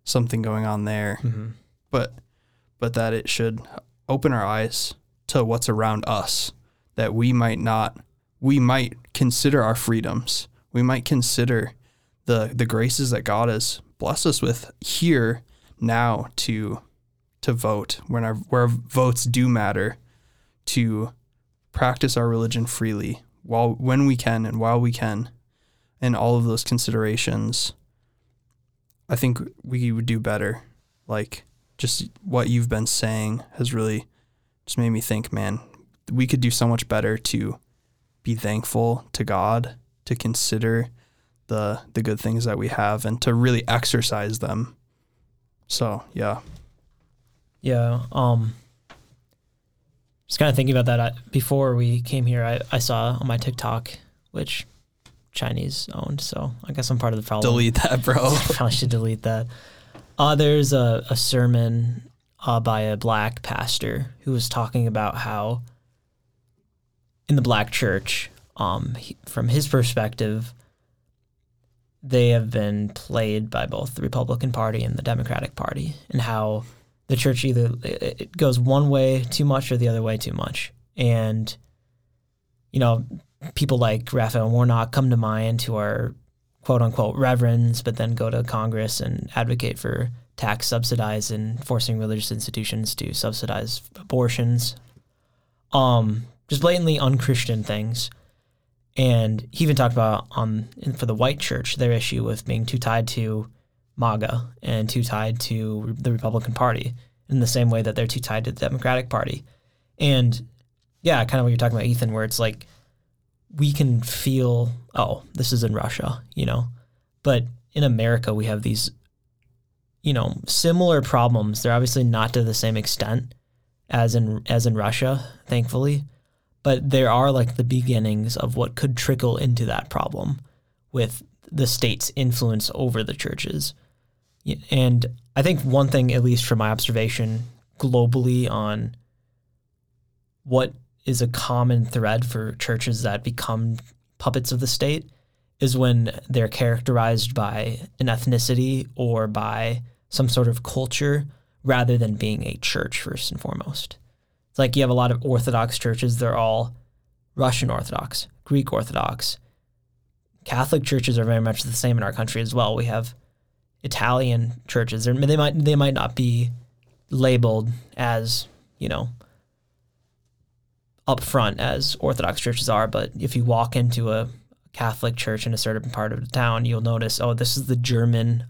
something going on there, Mm-hmm. but but that it should open our eyes to what's around us that we might not we might consider our freedoms. We might consider the the graces that God has blessed us with here now to to vote when our where votes do matter to practice our religion freely while when we can and while we can and all of those considerations I think we would do better. Like just what you've been saying has really just made me think man we could do so much better to be thankful to God to consider the the good things that we have and to really exercise them so yeah Yeah. Um, just kind of thinking about that. I, before we came here, I, I saw on my TikTok, which Chinese owned, so I guess I'm part of the problem. delete that bro Probably should delete that. Uh, there's a, a sermon uh, by a black pastor who was talking about how in the black church, um, he, from his perspective, they have been played by both the Republican Party and the Democratic Party, and how the church either it goes one way too much or the other way too much. And, you know, people like Raphael Warnock come to mind who are quote unquote reverends, but then go to Congress and advocate for tax subsidize and forcing religious institutions to subsidize abortions. Um, just blatantly unchristian things. And he even talked about on for the white church their issue with being too tied to MAGA and too tied to the Republican Party in the same way that they're too tied to the Democratic Party. And yeah, kind of what you're talking about, Ethan, where it's like we can feel, oh, this is in Russia, you know, but in America we have these, you know, similar problems. They're obviously not to the same extent as in as in Russia, thankfully, but there are like the beginnings of what could trickle into that problem with the state's influence over the churches. And I think one thing, at least from my observation globally, on what is a common thread for churches that become puppets of the state is when they're characterized by an ethnicity or by some sort of culture rather than being a church first and foremost. Like you have a lot of Orthodox churches, they're all Russian Orthodox, Greek Orthodox. Catholic churches are very much the same in our country as well. We have Italian churches. They're, they might they might not be labeled as, you know, upfront as Orthodox churches are, but if you walk into a Catholic church in a certain part of the town, you'll notice, oh, this is the German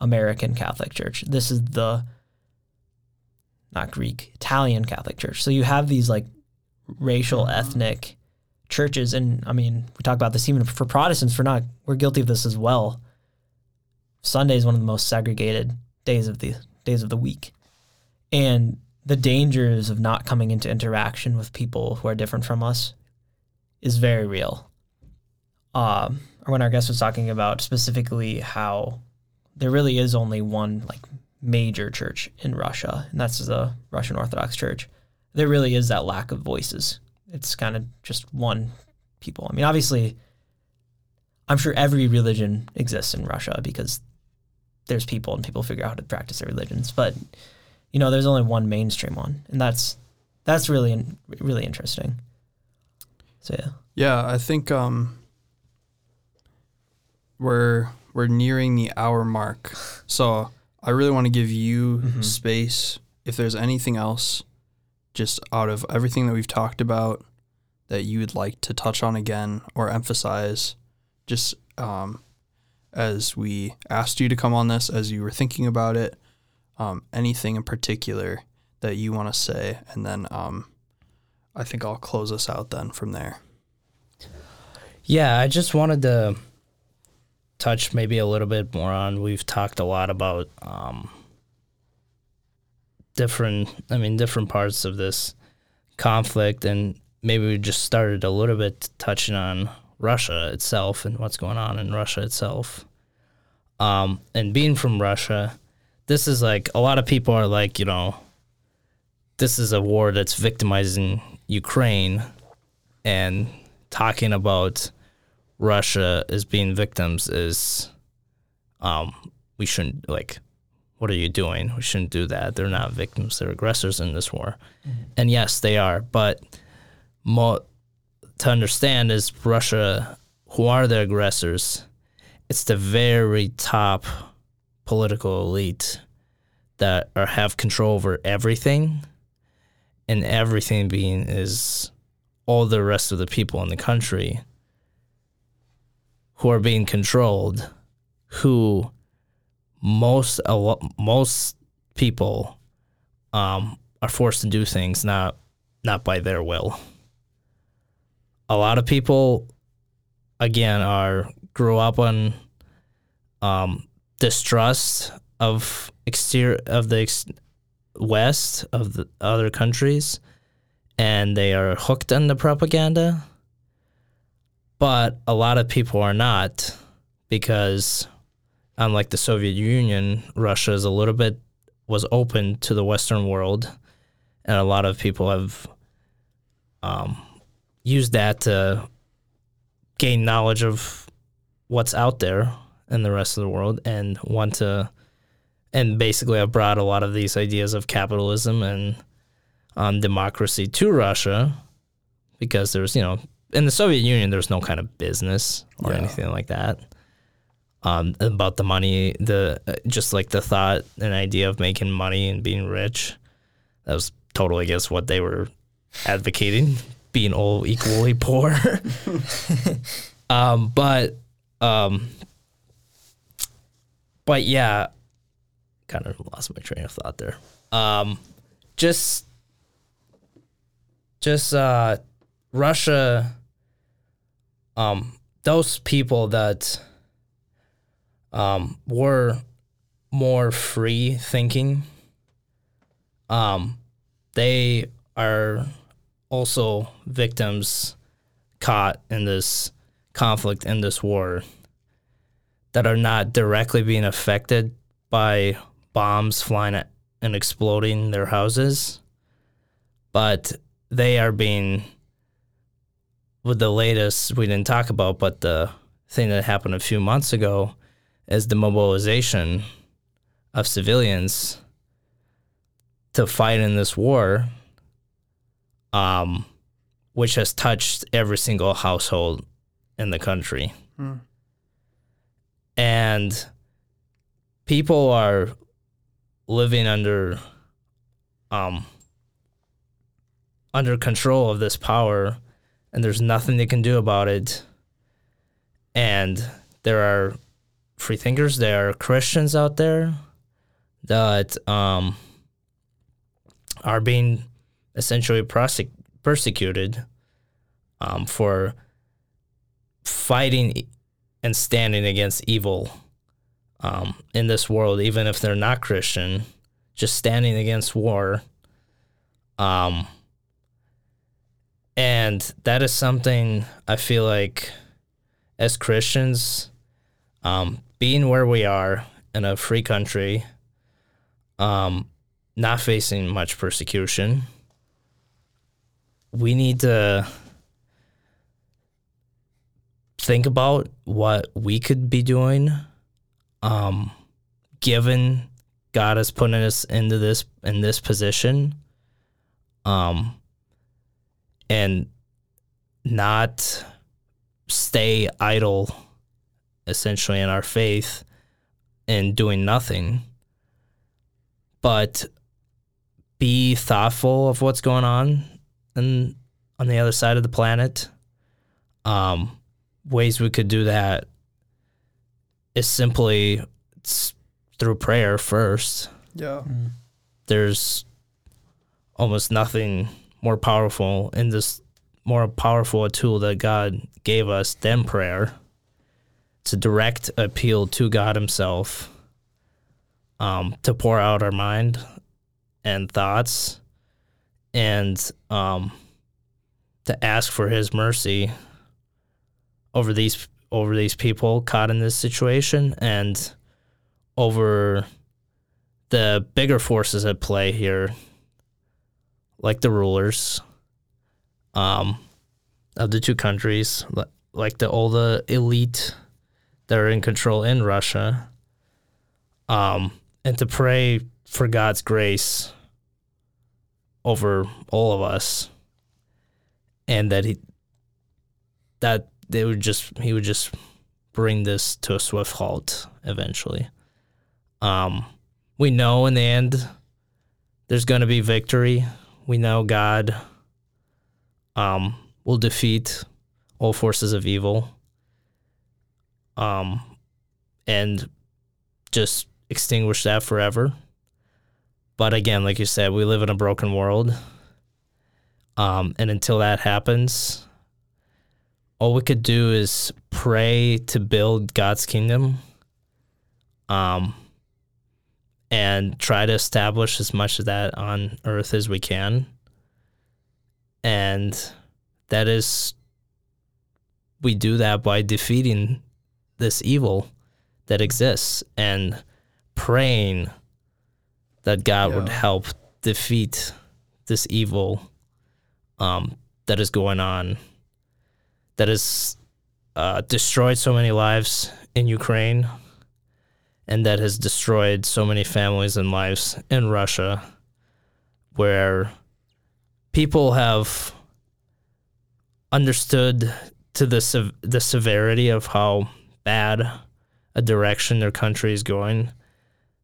American Catholic Church. This is the not Greek, Italian Catholic Church. So you have these like racial, ethnic churches, and I mean, we talk about this even for Protestants. For not, we're guilty of this as well. Sunday is one of the most segregated days of the days of the week, and the dangers of not coming into interaction with people who are different from us is very real. Um, or when our guest was talking about specifically how there really is only one like major church in Russia, and that's the Russian Orthodox Church. There really is that lack of voices. It's kind of just one people. I mean, obviously, I'm sure every religion exists in Russia because there's people and people figure out how to practice their religions. But you know, there's only one mainstream one, and that's that's really really interesting. So yeah, Yeah, I think um we're we're nearing the hour mark. So I really want to give you Mhm. space if there's anything else just out of everything that we've talked about that you would like to touch on again or emphasize just um as we asked you to come on this as you were thinking about it um anything in particular that you want to say and then um I think I'll close us out then from there. Yeah, I just wanted to touch maybe a little bit more on. We've talked a lot about um, different, I mean, different parts of this conflict, and maybe we just started a little bit touching on Russia itself and what's going on in Russia itself. Um, and being from Russia, this is like a lot of people are like, you know, this is a war that's victimizing Ukraine and talking about Russia is being victims is um we shouldn't like what are you doing? We shouldn't do that. They're not victims, they're aggressors in this war. And yes, they are, but mo- to understand is Russia who are the aggressors? It's the very top political elite that are have control over everything and everything being is all the rest of the people in the country who are being controlled who most most people um, are forced to do things not not by their will. A lot of people again are grew up on um, distrust of exterior of the ex- west of the other countries and they are hooked on the propaganda but a lot of people are not because unlike the soviet union russia is a little bit was open to the western world. And a lot of people have um, used that to gain knowledge of what's out there in the rest of the world and want to and basically have brought a lot of these ideas of capitalism and um, democracy to Russia because there's you know in the Soviet Union there's no kind of business or Yeah. anything like that um, about the money the uh, just like the thought and idea of making money and being rich. That was totally against what they were advocating being all equally poor. Um, but um, but yeah kind of lost my train of thought there. Um, just just uh Russia um those people that um were more free thinking um they are also victims caught in this conflict in this war that are not directly being affected by bombs flying at and exploding their houses but they are being with the latest we didn't talk about but the thing that happened a few months ago is the mobilization of civilians to fight in this war um which has touched every single household in the country Hmm. and people are living under um under control of this power and there's nothing they can do about it and there are free thinkers there are christians out there that um are being essentially prosec- persecuted um, for fighting and standing against evil um, in this world, even if they're not Christian, just standing against war. Um, and that is something I feel like as Christians, um, being where we are in a free country, um, not facing much persecution, we need to think about what we could be doing um given God has put us into this in this position um and not stay idle essentially in our faith and doing nothing but be thoughtful of what's going on and on the other side of the planet um ways we could do that is simply s- through prayer first. Yeah. There's almost nothing more powerful and this more powerful a tool that God gave us than prayer. It's a direct appeal to God Himself um, to pour out our mind and thoughts and um, to ask for His mercy over these over these people caught in this situation and over the bigger forces at play here, like the rulers um, of the two countries, like the all the elite that are in control in Russia, um, and to pray for God's grace over all of us, and that he that they would just he would just bring this to a swift halt eventually. Um, we know in the end there's going to be victory. We know God um, will defeat all forces of evil um, and just extinguish that forever. But again, like you said, we live in a broken world. Um, and until that happens, all we could do is pray to build God's kingdom um, and try to establish as much of that on earth as we can. And that is, we do that by defeating this evil that exists and praying that God would help defeat this evil um, that is going on, that has uh, destroyed so many lives in Ukraine, and that has destroyed so many families and lives in Russia, where people have understood to the sev- the severity of how bad a direction their country is going,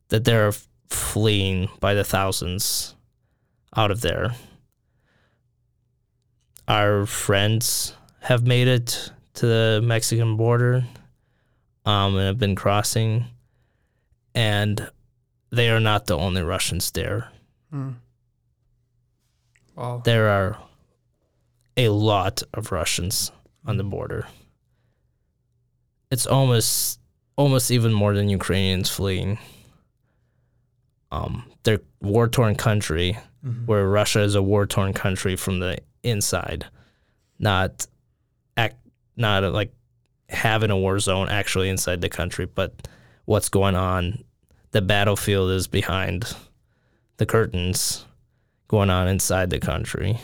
that they're fleeing by the thousands out of there. Our friends have made it to the Mexican border um, and have been crossing, and they are not the only Russians there. Hmm. Wow. There are a lot of Russians on the border. It's almost almost even more than Ukrainians fleeing. Um, they're war torn country Mhm. where Russia is a war torn country from the inside, not act not like having a war zone actually inside the country, but what's going on. The battlefield is behind the curtains going on inside the country.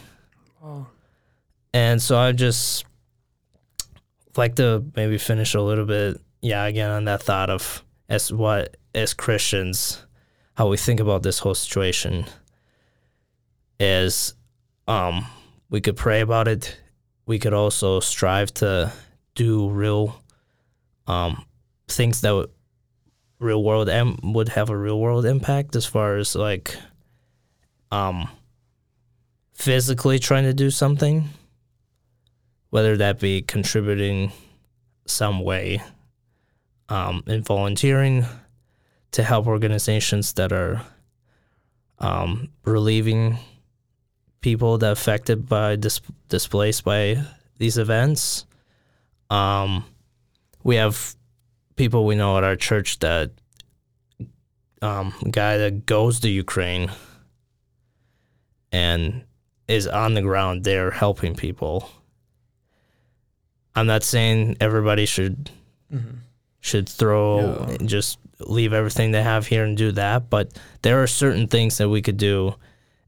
Wow. And so I just like to maybe finish a little bit, yeah, again on that thought of as what as Christians, how we think about this whole situation is um we could pray about it. We could also strive to do real um things that would real world em- would have a real world impact as far as like um physically trying to do something whether that be contributing some way um, in volunteering to help organizations that are um, relieving people that affected by dis- displaced by these events. Um, we have people we know at our church that um, guy that goes to Ukraine and is on the ground there helping people. I'm not saying everybody should Mhm. should throw Yeah. just leave everything they have here and do that, but there are certain things that we could do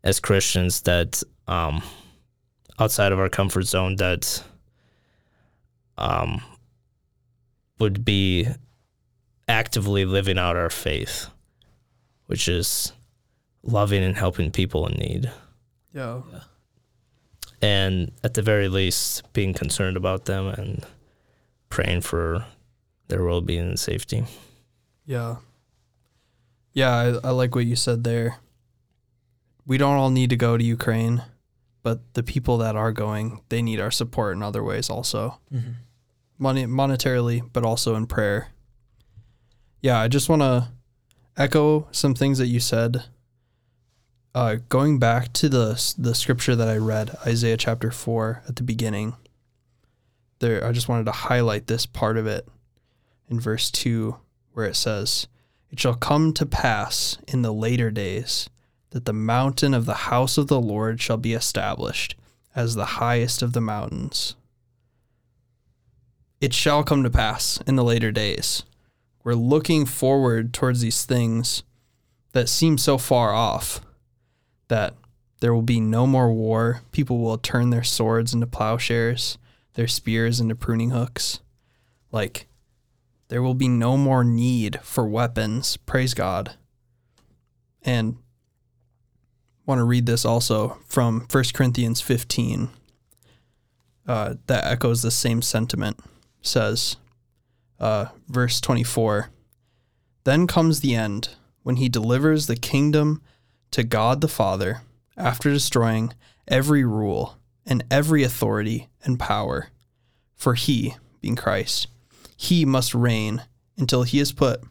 as Christians that um outside of our comfort zone that um would be actively living out our faith, which is loving and helping people in need Yeah. and at the very least being concerned about them and praying for their well-being and safety Yeah. Yeah, I, I like what you said there. We don't all need to go to Ukraine, but the people that are going, they need our support in other ways also. Mm-hmm. Money monetarily, but also in prayer. Yeah, I just want to echo some things that you said. Uh, going back to the the scripture that I read, Isaiah chapter four at the beginning. There, I just wanted to highlight this part of it in verse two, where it says, "It shall come to pass in the later days that the mountain of the house of the Lord shall be established as the highest of the mountains." It shall come to pass in the later days. we're looking forward towards these things that seem so far off that there will be no more war. People will turn their swords into plowshares, their spears into pruning hooks. Like, there will be no more need for weapons. Praise God. And want to read this also from 1 Corinthians 15. Uh, that echoes the same sentiment. Says, uh, verse 24 Then comes the end, when he delivers the kingdom to God the Father after destroying every rule and every authority and power. For he, being Christ, he must reign until he has put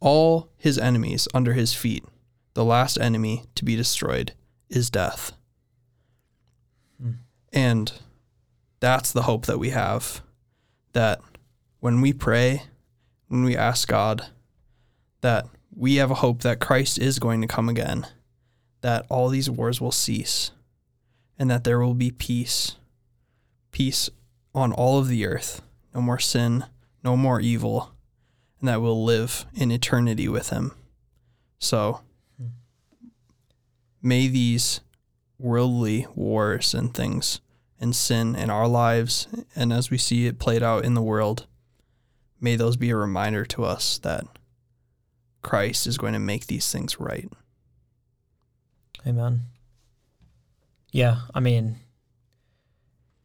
all his enemies under his feet. The last enemy to be destroyed is death. Hmm. And that's the hope that we have that when we pray, when we ask God, that we have a hope that Christ is going to come again, that all these wars will cease, and that there will be peace. Peace on all of the earth. No more sin, no more evil, and that we'll live in eternity with him. So hmm. may these worldly wars and things and sin in our lives and as we see it played out in the world, may those be a reminder to us that Christ is going to make these things right. Amen. Yeah, I mean,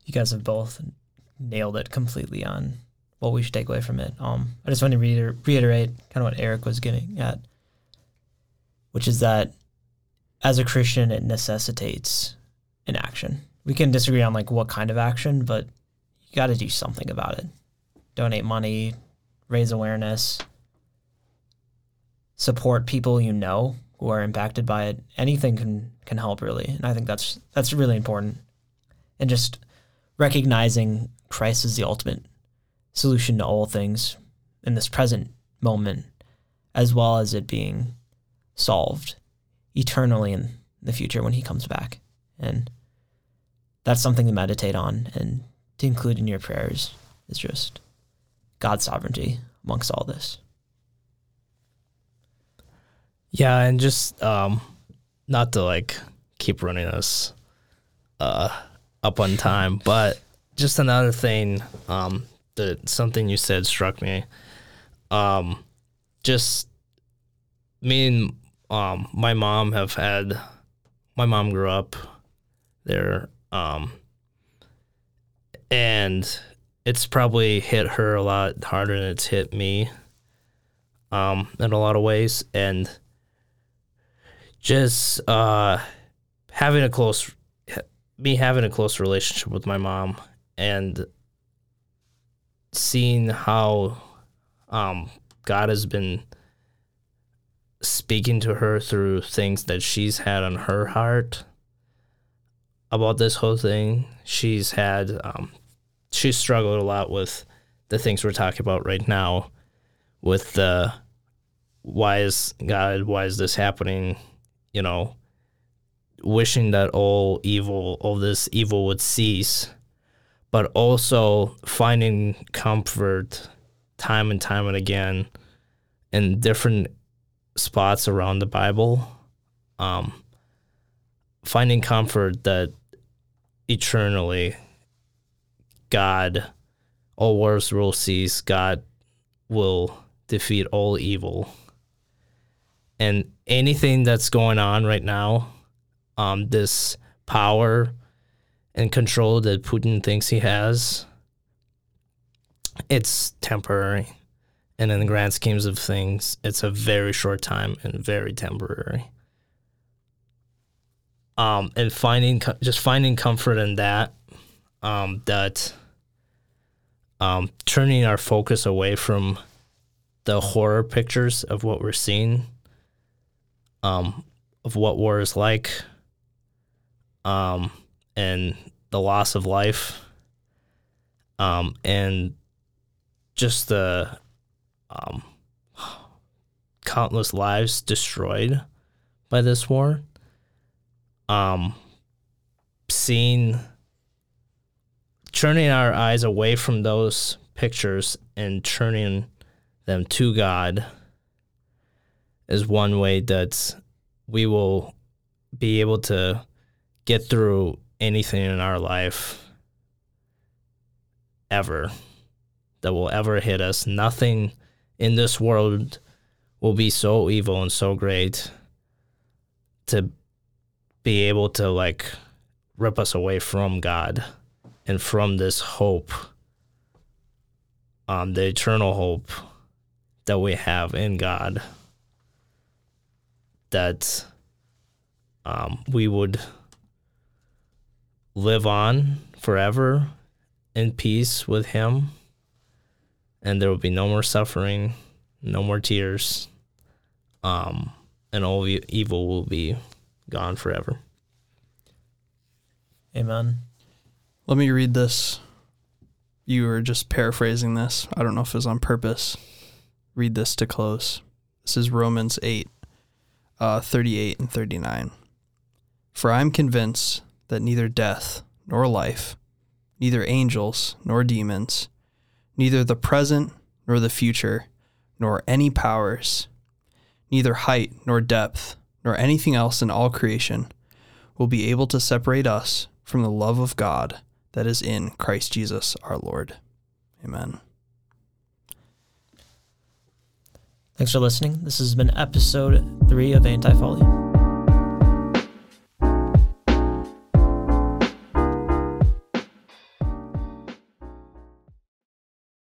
you guys have both nailed it completely on what we should take away from it. Um, I just want to reiter- reiterate kind of what Eric was getting at, which is that as a Christian, it necessitates an action. We can disagree on like what kind of action, but you got to do something about it. Donate money, raise awareness, support people you know who are impacted by it. Anything can can help really, and I think that's that's really important. And just recognizing Christ is the ultimate solution to all things in this present moment, as well as it being solved eternally in the future when he comes back. And that's something to meditate on and to include in your prayers is just God's sovereignty amongst all this. Yeah, and just um not to like keep running us uh up on time, but just another thing um that something you said struck me. Um, just me and um, my mom have had. My mom grew up there, um, and it's probably hit her a lot harder than it's hit me. Um, in a lot of ways, and just uh, having a close, me having a close relationship with my mom, and seeing how um, God has been speaking to her through things that she's had on her heart about this whole thing. She's had, um, she's struggled a lot with the things we're talking about right now with the why is God, why is this happening? You know, wishing that all evil, all this evil would cease but also finding comfort time and time and again in different spots around the Bible. Um, finding comfort that eternally God, all wars will cease, God will defeat all evil. And anything that's going on right now, um, this power and control that Putin thinks he has, it's temporary. And in the grand schemes of things, it's a very short time and very temporary. Um, and finding just finding comfort in that, um, that um, turning our focus away from the horror pictures of what we're seeing, um, of what war is like, um, and the loss of life um, and just the um, countless lives destroyed by this war. Um, seeing, turning our eyes away from those pictures and turning them to God is one way that we will be able to get through anything in our life ever that will ever hit us. Nothing in this world will be so evil and so great to be able to like rip us away from God and from this hope, um, the eternal hope that we have in God, that um, we would live on forever in peace with Him, and there will be no more suffering, no more tears, um, and all evil will be gone forever. Amen. Let me read this. You were just paraphrasing this. I don't know if it was on purpose. Read this to close. This is Romans 8, uh, 38 and 39. For I am convinced that neither death nor life, neither angels nor demons, neither the present nor the future, nor any powers, neither height nor depth, nor anything else in all creation will be able to separate us from the love of God that is in Christ Jesus our Lord. Amen. Thanks for listening. This has been episode three of Anti Folly.